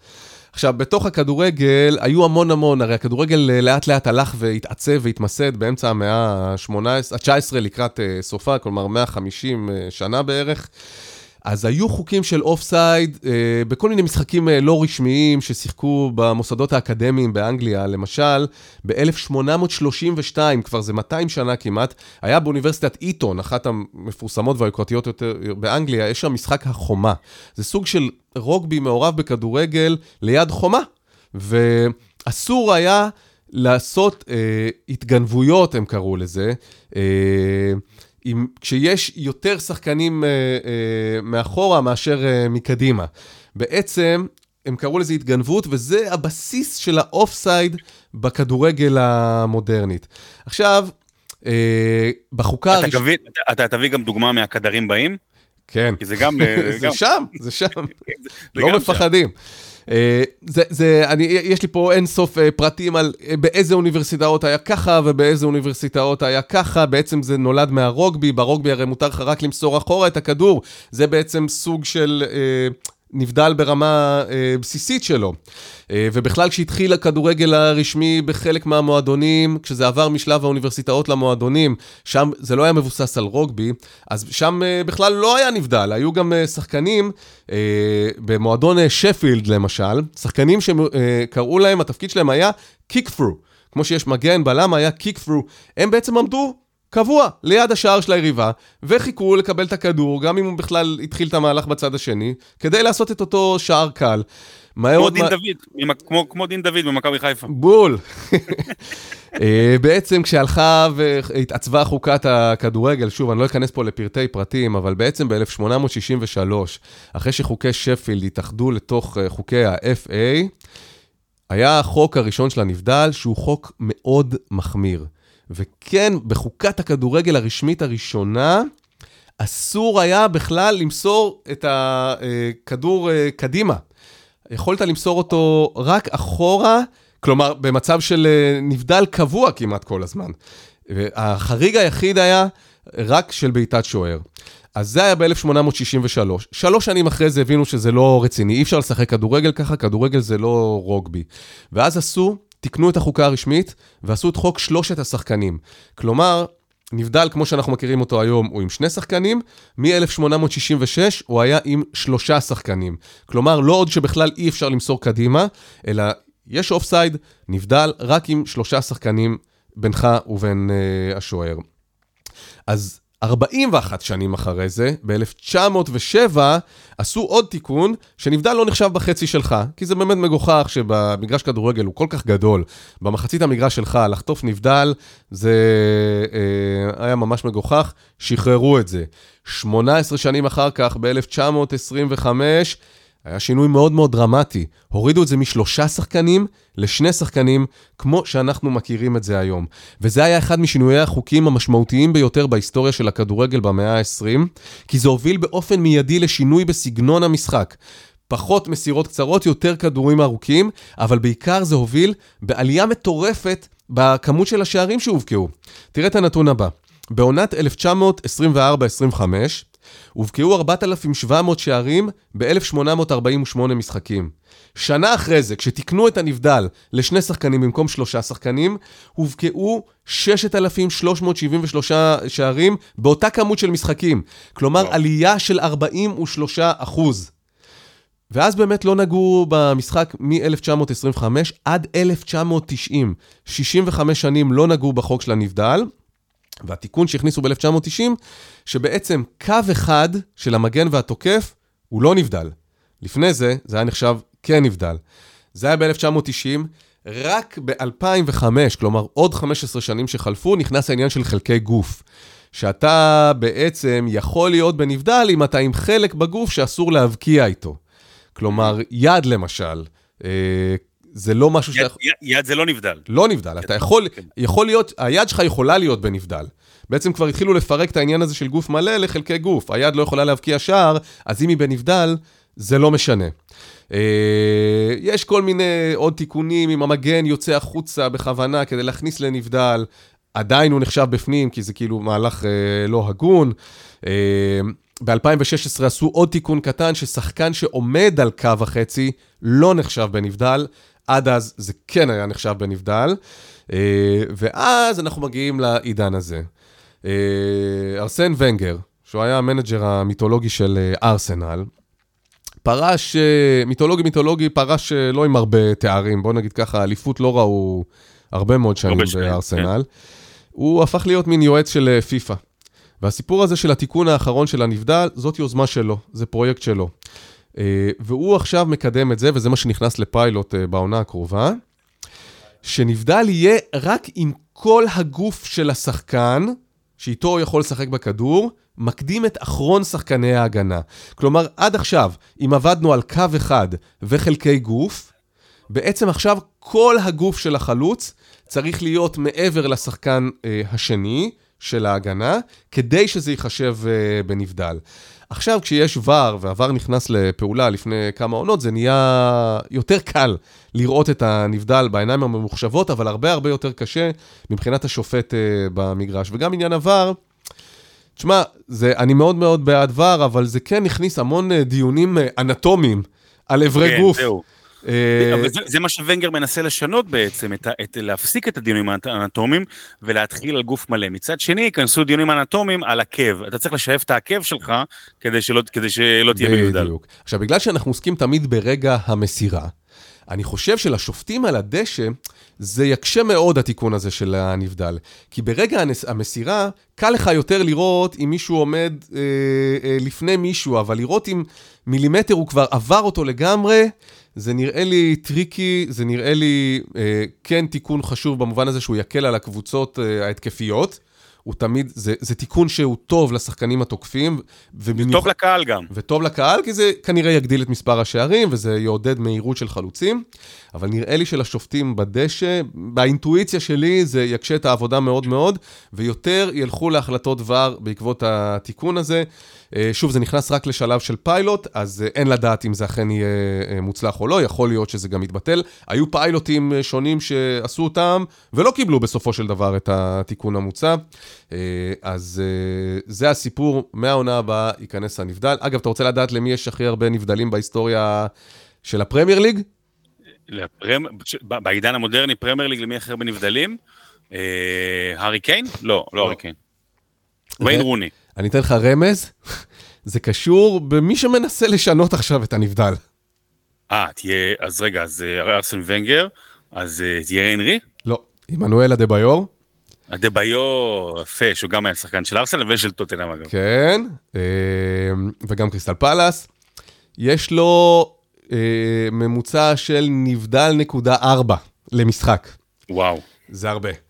עכשיו, בתוך הכדורגל היו המון המון, הרי הכדורגל אה, לאט לאט הלך והתעצב והתמסד באמצע המאה ה-19 לקראת סופה, כלומר 150 uh, שנה בערך. אז היו חוקים של offside אה, בכל מיני משחקים אה, לא רשמיים ששיחקו במוסדות האקדמיים באנגליה. למשל, ב-1832, כבר זה 200 שנה כמעט, היה באוניברסיטת איטון, אחת המפורסמות והיוקרתיות יותר באנגליה, יש שם משחק החומה. זה סוג של רוגבי מעורב בכדורגל ליד חומה. ואסור היה לעשות אה, התגנבויות, הם קראו לזה. אה, עם, כשיש יותר שחקנים אה, אה, מאחורה מאשר אה, מקדימה. בעצם, הם קראו לזה התגנבות, וזה הבסיס של ה-offside בכדורגל המודרנית. עכשיו, אה, בחוקה... אתה, הראש... גבי, אתה, אתה תביא גם דוגמה מהקדרים באים? כן. כי זה גם... (laughs) זה גם... שם, זה שם. (laughs) לא מפחדים. שם. אה, זה, זה, אני, יש לי פה אין סוף אה, פרטים על אה, באיזה אוניברסיטאות היה ככה ובאיזה אוניברסיטאות היה ככה, בעצם זה נולד מהרוגבי, ברוגבי הרי מותר לך רק למסור אחורה את הכדור, זה בעצם סוג של... נבדל ברמה אה, בסיסית שלו. אה, ובכלל כשהתחיל הכדורגל הרשמי בחלק מהמועדונים, כשזה עבר משלב האוניברסיטאות למועדונים, שם זה לא היה מבוסס על רוגבי, אז שם אה, בכלל לא היה נבדל, היו גם אה, שחקנים אה, במועדון אה, שפילד למשל, שחקנים שקראו אה, להם, התפקיד שלהם היה קיק פרו. כמו שיש מגן, בלם, היה קיק פרו. הם בעצם עמדו קבוע, ליד השער של היריבה, וחיכו לקבל את הכדור, גם אם הוא בכלל התחיל את המהלך בצד השני, כדי לעשות את אותו שער קל. כמו דין מה... דוד, כמו, כמו דין דוד במכבי חיפה. בול. (laughs) אה, בעצם כשהלכה והתעצבה חוקת הכדורגל, שוב, אני לא אכנס פה לפרטי פרטים, אבל בעצם ב-1863, אחרי שחוקי שפילד התאחדו לתוך אה, חוקי ה-FA, היה החוק הראשון של הנבדל, שהוא חוק מאוד מחמיר. וכן, בחוקת הכדורגל הרשמית הראשונה, אסור היה בכלל למסור את הכדור אה, קדימה. יכולת למסור אותו רק אחורה, כלומר, במצב של אה, נבדל קבוע כמעט כל הזמן. החריג היחיד היה רק של בעיטת שוער. אז זה היה ב-1863. שלוש שנים אחרי זה הבינו שזה לא רציני, אי אפשר לשחק כדורגל ככה, כדורגל זה לא רוגבי. ואז עשו תיקנו את החוקה הרשמית ועשו את חוק שלושת השחקנים. כלומר, נבדל, כמו שאנחנו מכירים אותו היום, הוא עם שני שחקנים, מ-1866 הוא היה עם שלושה שחקנים. כלומר, לא עוד שבכלל אי אפשר למסור קדימה, אלא יש offside, נבדל רק עם שלושה שחקנים בינך ובין uh, השוער. אז 41 שנים אחרי זה, ב-1907, עשו עוד תיקון, שנבדל לא נחשב בחצי שלך, כי זה באמת מגוחך שבמגרש כדורגל הוא כל כך גדול, במחצית המגרש שלך לחטוף נבדל, זה אה, היה ממש מגוחך, שחררו את זה. 18 שנים אחר כך, ב-1925, היה שינוי מאוד מאוד דרמטי. הורידו את זה משלושה שחקנים לשני שחקנים, כמו שאנחנו מכירים את זה היום. וזה היה אחד משינויי החוקים המשמעותיים ביותר בהיסטוריה של הכדורגל במאה ה-20, כי זה הוביל באופן מיידי לשינוי בסגנון המשחק. פחות מסירות קצרות, יותר כדורים ארוכים, אבל בעיקר זה הוביל בעלייה מטורפת בכמות של השערים שהובקעו. תראה את הנתון הבא. בעונת 1924-25, הובקעו 4,700 שערים ב-1848 משחקים. שנה אחרי זה, כשתיקנו את הנבדל לשני שחקנים במקום שלושה שחקנים, הובקעו 6,373 שערים באותה כמות של משחקים. כלומר, וואו. עלייה של 43 אחוז. ואז באמת לא נגעו במשחק מ-1925 עד 1990. 65 שנים לא נגעו בחוק של הנבדל, והתיקון שהכניסו ב-1990, שבעצם קו אחד של המגן והתוקף הוא לא נבדל. לפני זה, זה היה נחשב כן נבדל. זה היה ב-1990, רק ב-2005, כלומר עוד 15 שנים שחלפו, נכנס העניין של חלקי גוף. שאתה בעצם יכול להיות בנבדל אם אתה עם חלק בגוף שאסור להבקיע איתו. כלומר, יד למשל, אה, זה לא משהו שאתה... יד, יד זה לא נבדל. לא נבדל, אתה יכול, כן. יכול להיות, היד שלך יכולה להיות בנבדל. בעצם כבר התחילו לפרק את העניין הזה של גוף מלא לחלקי גוף. היד לא יכולה להבקיע שער, אז אם היא בנבדל, זה לא משנה. אה, יש כל מיני עוד תיקונים, אם המגן יוצא החוצה בכוונה כדי להכניס לנבדל, עדיין הוא נחשב בפנים, כי זה כאילו מהלך אה, לא הגון. אה, ב-2016 עשו עוד תיקון קטן, ששחקן שעומד על קו החצי לא נחשב בנבדל, עד אז זה כן היה נחשב בנבדל. אה, ואז אנחנו מגיעים לעידן הזה. אה, ארסן ונגר, שהוא היה ה-manager המיתולוגי של אה, ארסנל, פרש, מיתולוגי מיתולוגי, פרש לא עם הרבה תארים, בוא נגיד ככה, אליפות לא ראו הרבה מאוד שנים בארסנל. הוא הפך להיות מין יועץ של פיפא. והסיפור הזה של התיקון האחרון של הנבדל, זאת יוזמה שלו, זה פרויקט שלו. והוא עכשיו מקדם את זה, וזה מה שנכנס לפיילוט בעונה הקרובה, שנבדל יהיה רק עם כל הגוף של השחקן, שאיתו הוא יכול לשחק בכדור, מקדים את אחרון שחקני ההגנה. כלומר, עד עכשיו, אם עבדנו על קו אחד וחלקי גוף, בעצם עכשיו כל הגוף של החלוץ צריך להיות מעבר לשחקן אה, השני של ההגנה, כדי שזה ייחשב אה, בנבדל. עכשיו, כשיש ור, והוור נכנס לפעולה לפני כמה עונות, זה נהיה יותר קל לראות את הנבדל בעיניים הממוחשבות, אבל הרבה הרבה יותר קשה מבחינת השופט אה, במגרש. וגם עניין הוור, תשמע, אני מאוד מאוד בעד ור, אבל זה כן הכניס המון אה, דיונים אה, אנטומיים על אברי כן, גוף. זהו. אה, אבל זה, זה מה שוונגר מנסה לשנות בעצם, את, את, להפסיק את הדיונים האנטומיים ולהתחיל על גוף מלא. מצד שני, ייכנסו דיונים אנטומיים על עקב. אתה צריך לשאף את העקב שלך כדי שלא, כדי שלא תהיה מיודל. בדיוק. עכשיו, בגלל שאנחנו עוסקים תמיד ברגע המסירה, אני חושב שלשופטים על הדשא, זה יקשה מאוד התיקון הזה של הנבדל. כי ברגע המסירה, קל לך יותר לראות אם מישהו עומד אה, אה, לפני מישהו, אבל לראות אם מילימטר הוא כבר עבר אותו לגמרי, זה נראה לי tricky, זה נראה לי אה, כן תיקון חשוב במובן הזה שהוא יקל על הקבוצות אה, ההתקפיות. הוא תמיד, זה, זה תיקון שהוא טוב לשחקנים התוקפים. ובמיוח... וטוב לקהל גם. וטוב לקהל, כי זה כנראה יגדיל את מספר השערים, וזה יעודד מהירות של חלוצים. אבל נראה לי שלשופטים בדשא, באינטואיציה שלי זה יקשה את העבודה מאוד מאוד, ויותר ילכו להחלטות ור בעקבות התיקון הזה. אה, שוב, זה נכנס רק לשלב של פיילוט, אז אה, אין לדעת אם זה אכן יהיה אה, מוצלח או לא, יכול להיות שזה גם יתבטל. היו פיילוטים שונים שעשו אותם, ולא קיבלו בסופו של דבר את התיקון המוצע. אז זה הסיפור, מהעונה הבאה ייכנס הנבדל. אגב, אתה רוצה לדעת למי יש הכי הרבה נבדלים בהיסטוריה של הפרמייר ליג? בעידן המודרני, פרמייר ליג, למי הכי הרבה נבדלים? הארי קיין? לא, לא הארי קיין. ויין רוני. אני אתן לך רמז, (laughs) זה קשור במי שמנסה לשנות עכשיו את הנבדל. אה, תיירי, אז רגע, אז אה, ארסן ונגר, אז אה, תיירי הנרי? לא, עמנואל אדבאיור. אדבאיור, יפה, שהוא גם היה שחקן של ארסנל ושל טוטנאם אגב. כן, אה, וגם קריסטל פלאס. יש לו ממוצע של נבדל נקודה ארבע למשחק. וואו. זה הרבה.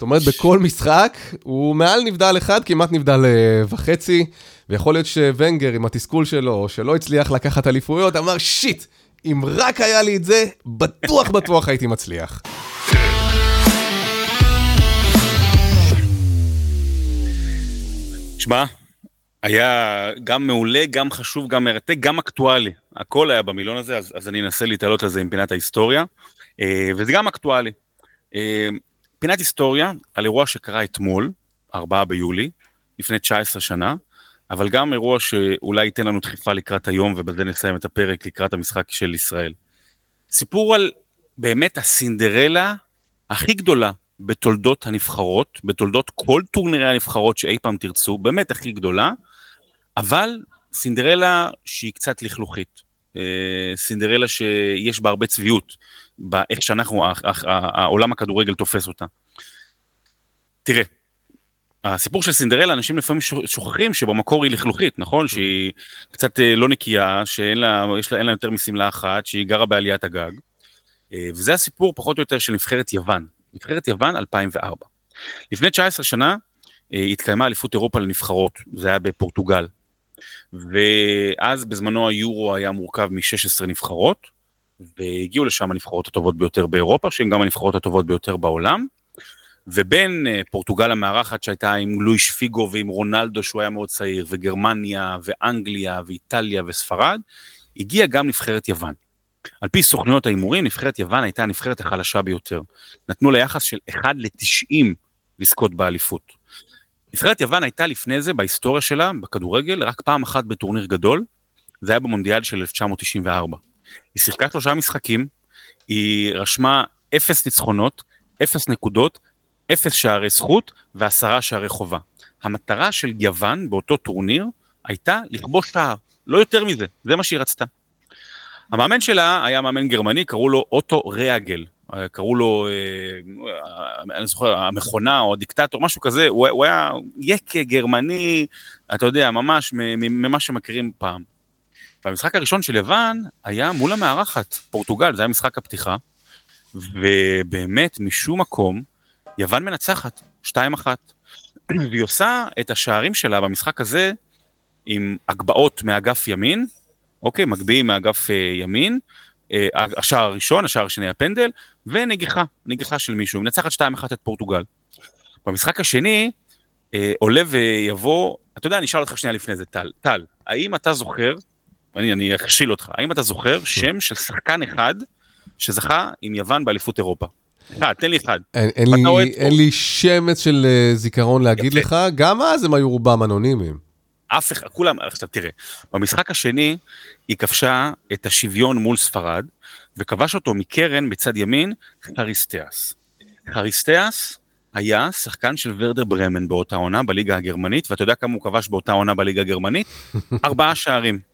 זאת אומרת, בכל משחק הוא מעל נבדל אחד, כמעט נבדל אה, וחצי, ויכול להיות שוונגר עם התסכול שלו, שלא הצליח לקחת אליפויות, אמר שיט, אם רק היה לי את זה, בטוח בטוח הייתי מצליח. שמע, היה גם מעולה, גם חשוב, גם מרתק, גם אקטואלי. הכל היה במילון הזה, אז, אז אני אנסה להתעלות על זה עם פינת ההיסטוריה, אה, וזה גם אקטואלי. אה, פינת היסטוריה על אירוע שקרה אתמול, 4 ביולי, לפני 19 שנה, אבל גם אירוע שאולי ייתן לנו דחיפה לקראת היום, ובזה נסיים את הפרק לקראת המשחק של ישראל. סיפור על באמת הסינדרלה הכי גדולה בתולדות הנבחרות, בתולדות כל טורנירי הנבחרות שאי פעם תרצו, באמת הכי גדולה, אבל סינדרלה שהיא קצת לכלוכית. סינדרלה שיש בה הרבה צביעות, באיך שאנחנו, העולם הכדורגל תופס אותה. תראה, הסיפור של סינדרלה, אנשים לפעמים שוכחים שבמקור היא לכלוכית, נכון? שהיא קצת לא נקייה, שאין לה, לה, לה יותר משמלה אחת, שהיא גרה בעליית הגג. וזה הסיפור פחות או יותר של נבחרת יוון. נבחרת יוון 2004. לפני 19 שנה התקיימה אליפות אירופה לנבחרות, זה היה בפורטוגל. ואז בזמנו היורו היה מורכב מ-16 נבחרות, והגיעו לשם הנבחרות הטובות ביותר באירופה, שהן גם הנבחרות הטובות ביותר בעולם. ובין אה, פורטוגל המארחת שהייתה עם לואיש פיגו ועם רונלדו שהוא היה מאוד צעיר, וגרמניה ואנגליה ואיטליה וספרד, הגיעה גם נבחרת יוון. על פי סוכנויות ההימורים, נבחרת יוון הייתה הנבחרת החלשה ביותר. נתנו לה יחס של 1 ל-90 לזכות באליפות. נבחרת יוון הייתה לפני זה, בהיסטוריה שלה, בכדורגל, רק פעם אחת בטורניר גדול, זה היה במונדיאל של 1994. היא שיחקה שלושה משחקים, היא רשמה אפס ניצחונות, אפס נקודות, אפס שערי זכות ועשרה שערי חובה. המטרה של יוון באותו טורניר הייתה לכבוש שער, לא יותר מזה, זה מה שהיא רצתה. המאמן שלה היה מאמן גרמני, קראו לו אוטו ריאגל, קראו לו, אה, אני זוכר, המכונה או הדיקטטור, משהו כזה, הוא, היה יקה גרמני, אתה יודע, ממש ממה שמכירים פעם. והמשחק הראשון של יוון היה מול המארחת, פורטוגל, זה היה משחק הפתיחה, ובאמת, משום מקום, יוון מנצחת, 2-1. (clears throat) והיא עושה את השערים שלה במשחק הזה עם הגבהות מאגף ימין, אוקיי, מגביהים מאגף uh, ימין, uh, השער הראשון, השער השני הפנדל, ונגיחה, נגיחה של מישהו, מנצחת 2-1 את פורטוגל. במשחק השני, uh, עולה ויבוא, אתה יודע, אני אשאל אותך שנייה לפני זה, טל, טל, האם אתה זוכר, אני, אני אכשיל אותך, האם אתה זוכר שם של שחקן אחד שזכה עם יוון באליפות אירופה? אחד, תן לי אחד. אין לי שמץ של זיכרון להגיד לך, גם אז הם היו רובם אנונימיים. אף אחד, כולם, עכשיו תראה, במשחק השני היא כבשה את השוויון מול ספרד, וכבש אותו מקרן בצד ימין, חריסטיאס. חריסטיאס היה שחקן של ורדר ברמן באותה עונה בליגה הגרמנית, ואתה יודע כמה הוא כבש באותה עונה בליגה הגרמנית? (laughs) ארבעה שערים.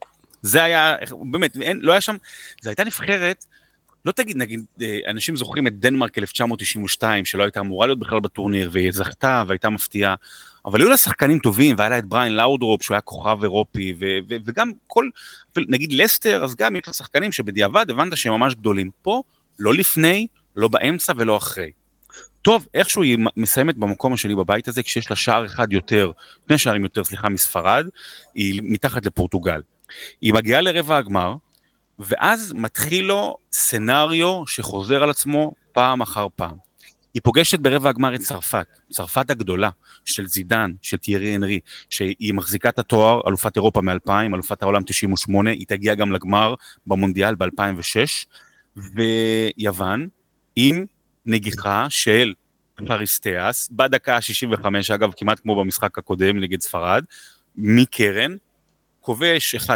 זה היה, באמת, אין, לא היה שם, זו הייתה נבחרת, לא תגיד, נגיד, אה, אנשים זוכרים את דנמרק 1992, שלא הייתה אמורה להיות בכלל בטורניר, והיא זכתה והייתה מפתיעה, אבל היו לה שחקנים טובים, והיה לה את בריין לאודרופ, שהוא היה כוכב אירופי, ו- ו- וגם כל, נגיד לסטר, אז גם יש לה שחקנים שבדיעבד הבנת שהם ממש גדולים. פה, לא לפני, לא באמצע ולא אחרי. טוב, איכשהו היא מסיימת במקום השני בבית הזה, כשיש לה שער אחד יותר, שני שערים יותר, סליחה, מספרד, היא מתחת לפורטוגל. היא מגיעה לרבע הגמר, ואז מתחיל לו סנאריו שחוזר על עצמו פעם אחר פעם. היא פוגשת ברבע הגמר את צרפת, צרפת הגדולה, של זידן, של טיירי אנרי, שהיא מחזיקה את התואר, אלופת אירופה מ-2000, אלופת העולם 98, היא תגיע גם לגמר במונדיאל ב-2006, ויוון, עם נגיחה של פריסטיאס, בדקה ה-65, אגב, כמעט כמו במשחק הקודם נגד ספרד, מקרן, כובש 1-0,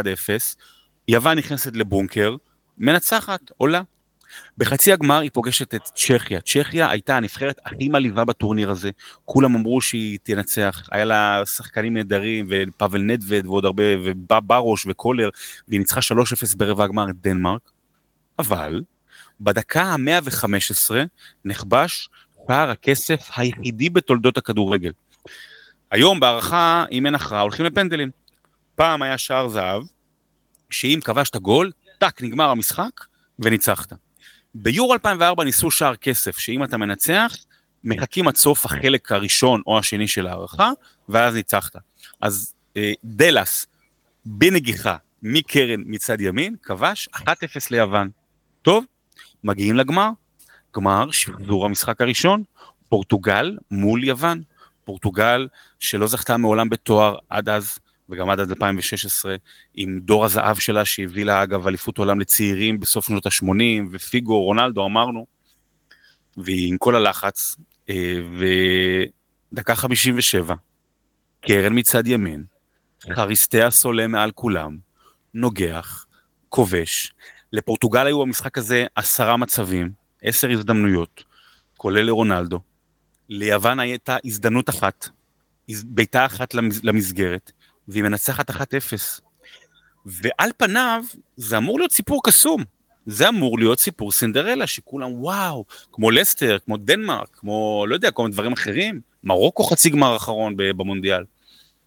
יוון נכנסת לבונקר, מנצחת, עולה. בחצי הגמר היא פוגשת את צ'כיה. צ'כיה הייתה הנבחרת הכי מלאיבה בטורניר הזה. כולם אמרו שהיא תנצח, היה לה שחקנים נהדרים, ופאבל נדווד ועוד הרבה, וברוש וקולר, והיא ניצחה 3-0 ברבע הגמר את דנמרק. אבל בדקה ה-115 נכבש פער הכסף היחידי בתולדות הכדורגל. היום בהערכה, אם אין הכרעה, הולכים לפנדלים. פעם היה שער זהב, שאם כבשת גול, טאק, נגמר המשחק וניצחת. ביורו 2004 ניסו שער כסף, שאם אתה מנצח, מחכים עד סוף החלק הראשון או השני של ההערכה, ואז ניצחת. אז אה, דלס, בנגיחה, מקרן מצד ימין, כבש 1-0 ליוון. טוב, מגיעים לגמר, גמר שחזור המשחק הראשון, פורטוגל מול יוון. פורטוגל שלא זכתה מעולם בתואר עד אז, וגם עד 2016, עם דור הזהב שלה שהביא לה אגב אליפות עולם לצעירים בסוף שנות ה-80, ופיגו, רונלדו אמרנו, ועם כל הלחץ, אה, ודקה 57, קרן מצד ימין, חריסטיאס עולה מעל כולם, נוגח, כובש. לפורטוגל היו במשחק הזה עשרה מצבים, עשר הזדמנויות, כולל לרונלדו. ליוון הייתה הזדמנות אחת, בעיטה אחת למסגרת, והיא מנצחת 1-0. ועל פניו, זה אמור להיות סיפור קסום. זה אמור להיות סיפור סינדרלה, שכולם וואו, כמו לסטר, כמו דנמרק, כמו לא יודע, כל מיני דברים אחרים. מרוקו חצי גמר אחרון במונדיאל.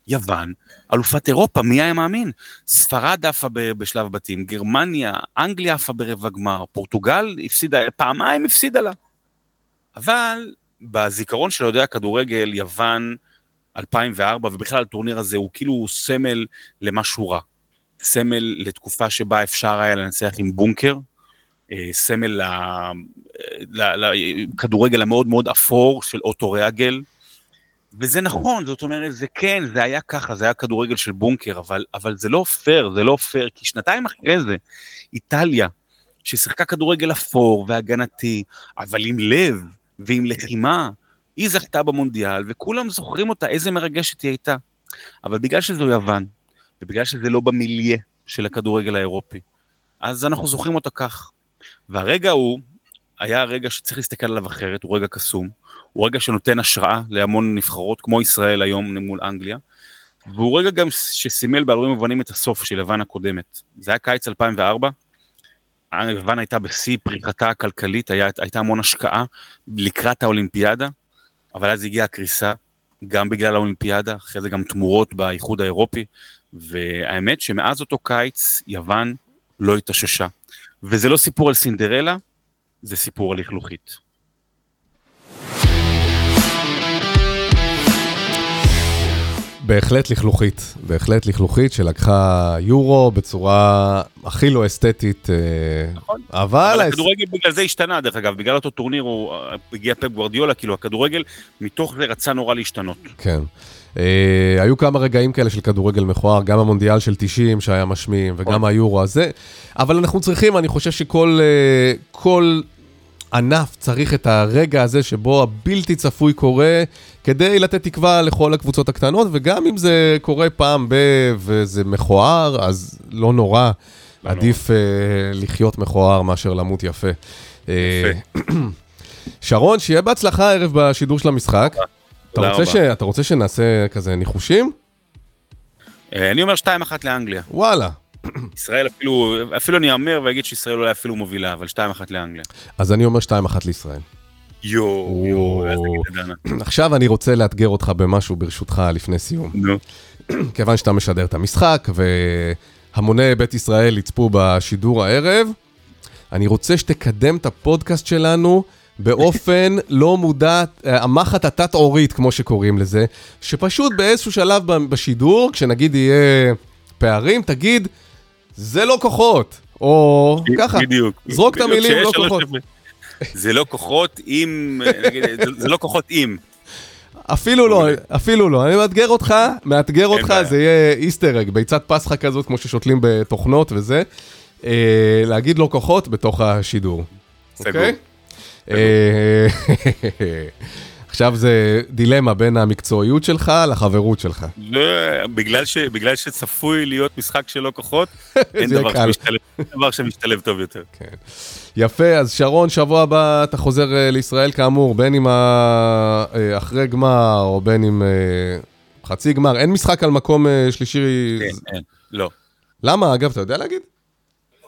יוון, אלופת אירופה, מי היה מאמין? ספרד עפה בשלב בתים, גרמניה, אנגליה עפה ברבע גמר, פורטוגל הפסידה, פעמיים הפסידה לה. אבל בזיכרון של אוהדי הכדורגל, יוון 2004, ובכלל הטורניר הזה הוא כאילו סמל למשהו רע. סמל לתקופה שבה אפשר היה לנצח עם בונקר, אה, סמל לכדורגל המאוד מאוד אפור של אוטו ריאגל, וזה נכון, זאת אומרת, זה כן, זה היה ככה, זה היה כדורגל של בונקר, אבל, אבל זה לא פייר, זה לא פייר, כי שנתיים אחרי זה, איטליה, ששיחקה כדורגל אפור והגנתי, אבל עם לב ועם לחימה, היא זכתה במונדיאל, וכולם זוכרים אותה, איזה מרגשת היא הייתה. אבל בגלל שזו יוון, ובגלל שזה לא במיליה של הכדורגל האירופי, אז אנחנו זוכרים אותה כך. והרגע ההוא, היה הרגע שצריך להסתכל עליו אחרת, הוא רגע קסום, הוא רגע שנותן השראה להמון נבחרות, כמו ישראל היום מול אנגליה, והוא רגע גם שסימל בהרבה מובנים את הסוף של יוון הקודמת. זה היה קיץ 2004, יוון הייתה בשיא פריחתה הכלכלית, היה, הייתה המון השקעה לקראת האולימפיאדה, אבל אז הגיעה הקריסה, גם בגלל האולימפיאדה, אחרי זה גם תמורות באיחוד האירופי, והאמת שמאז אותו קיץ יוון לא התאוששה. וזה לא סיפור על סינדרלה, זה סיפור על לכלוכית. בהחלט לכלוכית, בהחלט לכלוכית שלקחה יורו בצורה הכי לא אסתטית, אה, נכון. אבל... אבל הכדורגל בגלל זה השתנה דרך אגב, בגלל אותו טורניר הוא הגיע פפ גוורדיולה, כאילו הכדורגל מתוך זה רצה נורא להשתנות. כן. Uh, היו כמה רגעים כאלה של כדורגל מכוער, גם המונדיאל של 90 שהיה משמים, וגם נכון. היורו הזה, אבל אנחנו צריכים, אני חושב שכל uh, כל ענף צריך את הרגע הזה שבו הבלתי צפוי קורה, כדי לתת תקווה לכל הקבוצות הקטנות, וגם אם זה קורה פעם ב... וזה מכוער, אז לא נורא, לא עדיף נורא. uh, לחיות מכוער מאשר למות יפה. יפה. (clears throat) שרון, שיהיה בהצלחה הערב בשידור של המשחק. אתה רוצה, ש... אתה רוצה שנעשה כזה ניחושים? אה, אני אומר 2-1 לאנגליה. וואלה. ישראל אפילו, אפילו אני אאמר ואגיד שישראל אולי אפילו מובילה, אבל 2-1 לאנגליה. אז אני אומר 2-1 לישראל. יואו, יואו. (clears throat) עכשיו אני רוצה לאתגר אותך במשהו ברשותך לפני סיום. נו. (clears throat) כיוון שאתה משדר את המשחק, והמוני בית ישראל יצפו בשידור הערב, אני רוצה שתקדם את הפודקאסט שלנו. באופן (laughs) לא מודע, המחט התת-עורית, כמו שקוראים לזה, שפשוט באיזשהו שלב בשידור, כשנגיד יהיה פערים, תגיד, זה לא כוחות, או ככה, בדיוק. זרוק את המילים לא כוחות. (laughs) זה לא כוחות אם, זה לא כוחות אם. אפילו לא, אפילו לא. אני מאתגר אותך, מאתגר אותך, זה יהיה איסטר אג, ביצת פסחא כזאת, כמו ששותלים בתוכנות וזה. אה, להגיד לו כוחות בתוך השידור. סגור. (laughs) אה, עכשיו זה דילמה בין המקצועיות שלך לחברות שלך. לא, בגלל, ש, בגלל שצפוי להיות משחק שלא כוחות, (laughs) אין דבר שמשתלב, דבר שמשתלב טוב יותר. כן. יפה, אז שרון, שבוע הבא אתה חוזר אה, לישראל כאמור, בין אם אחרי אה, גמר או בין אם חצי גמר. אין משחק על מקום שלישי? אין, אין, לא. למה, אגב, אתה יודע להגיד?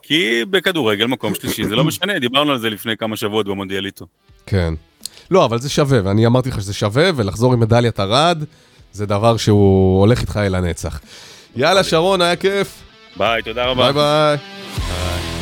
כי בכדורגל מקום שלישי, זה לא (coughs) משנה, דיברנו על זה לפני כמה שבועות במונדיאליטו. כן. לא, אבל זה שווה, ואני אמרתי לך שזה שווה, ולחזור עם מדליית ארד, זה דבר שהוא הולך איתך אל הנצח. יאללה, שרון, היה כיף. ביי, תודה רבה. ביי ביי.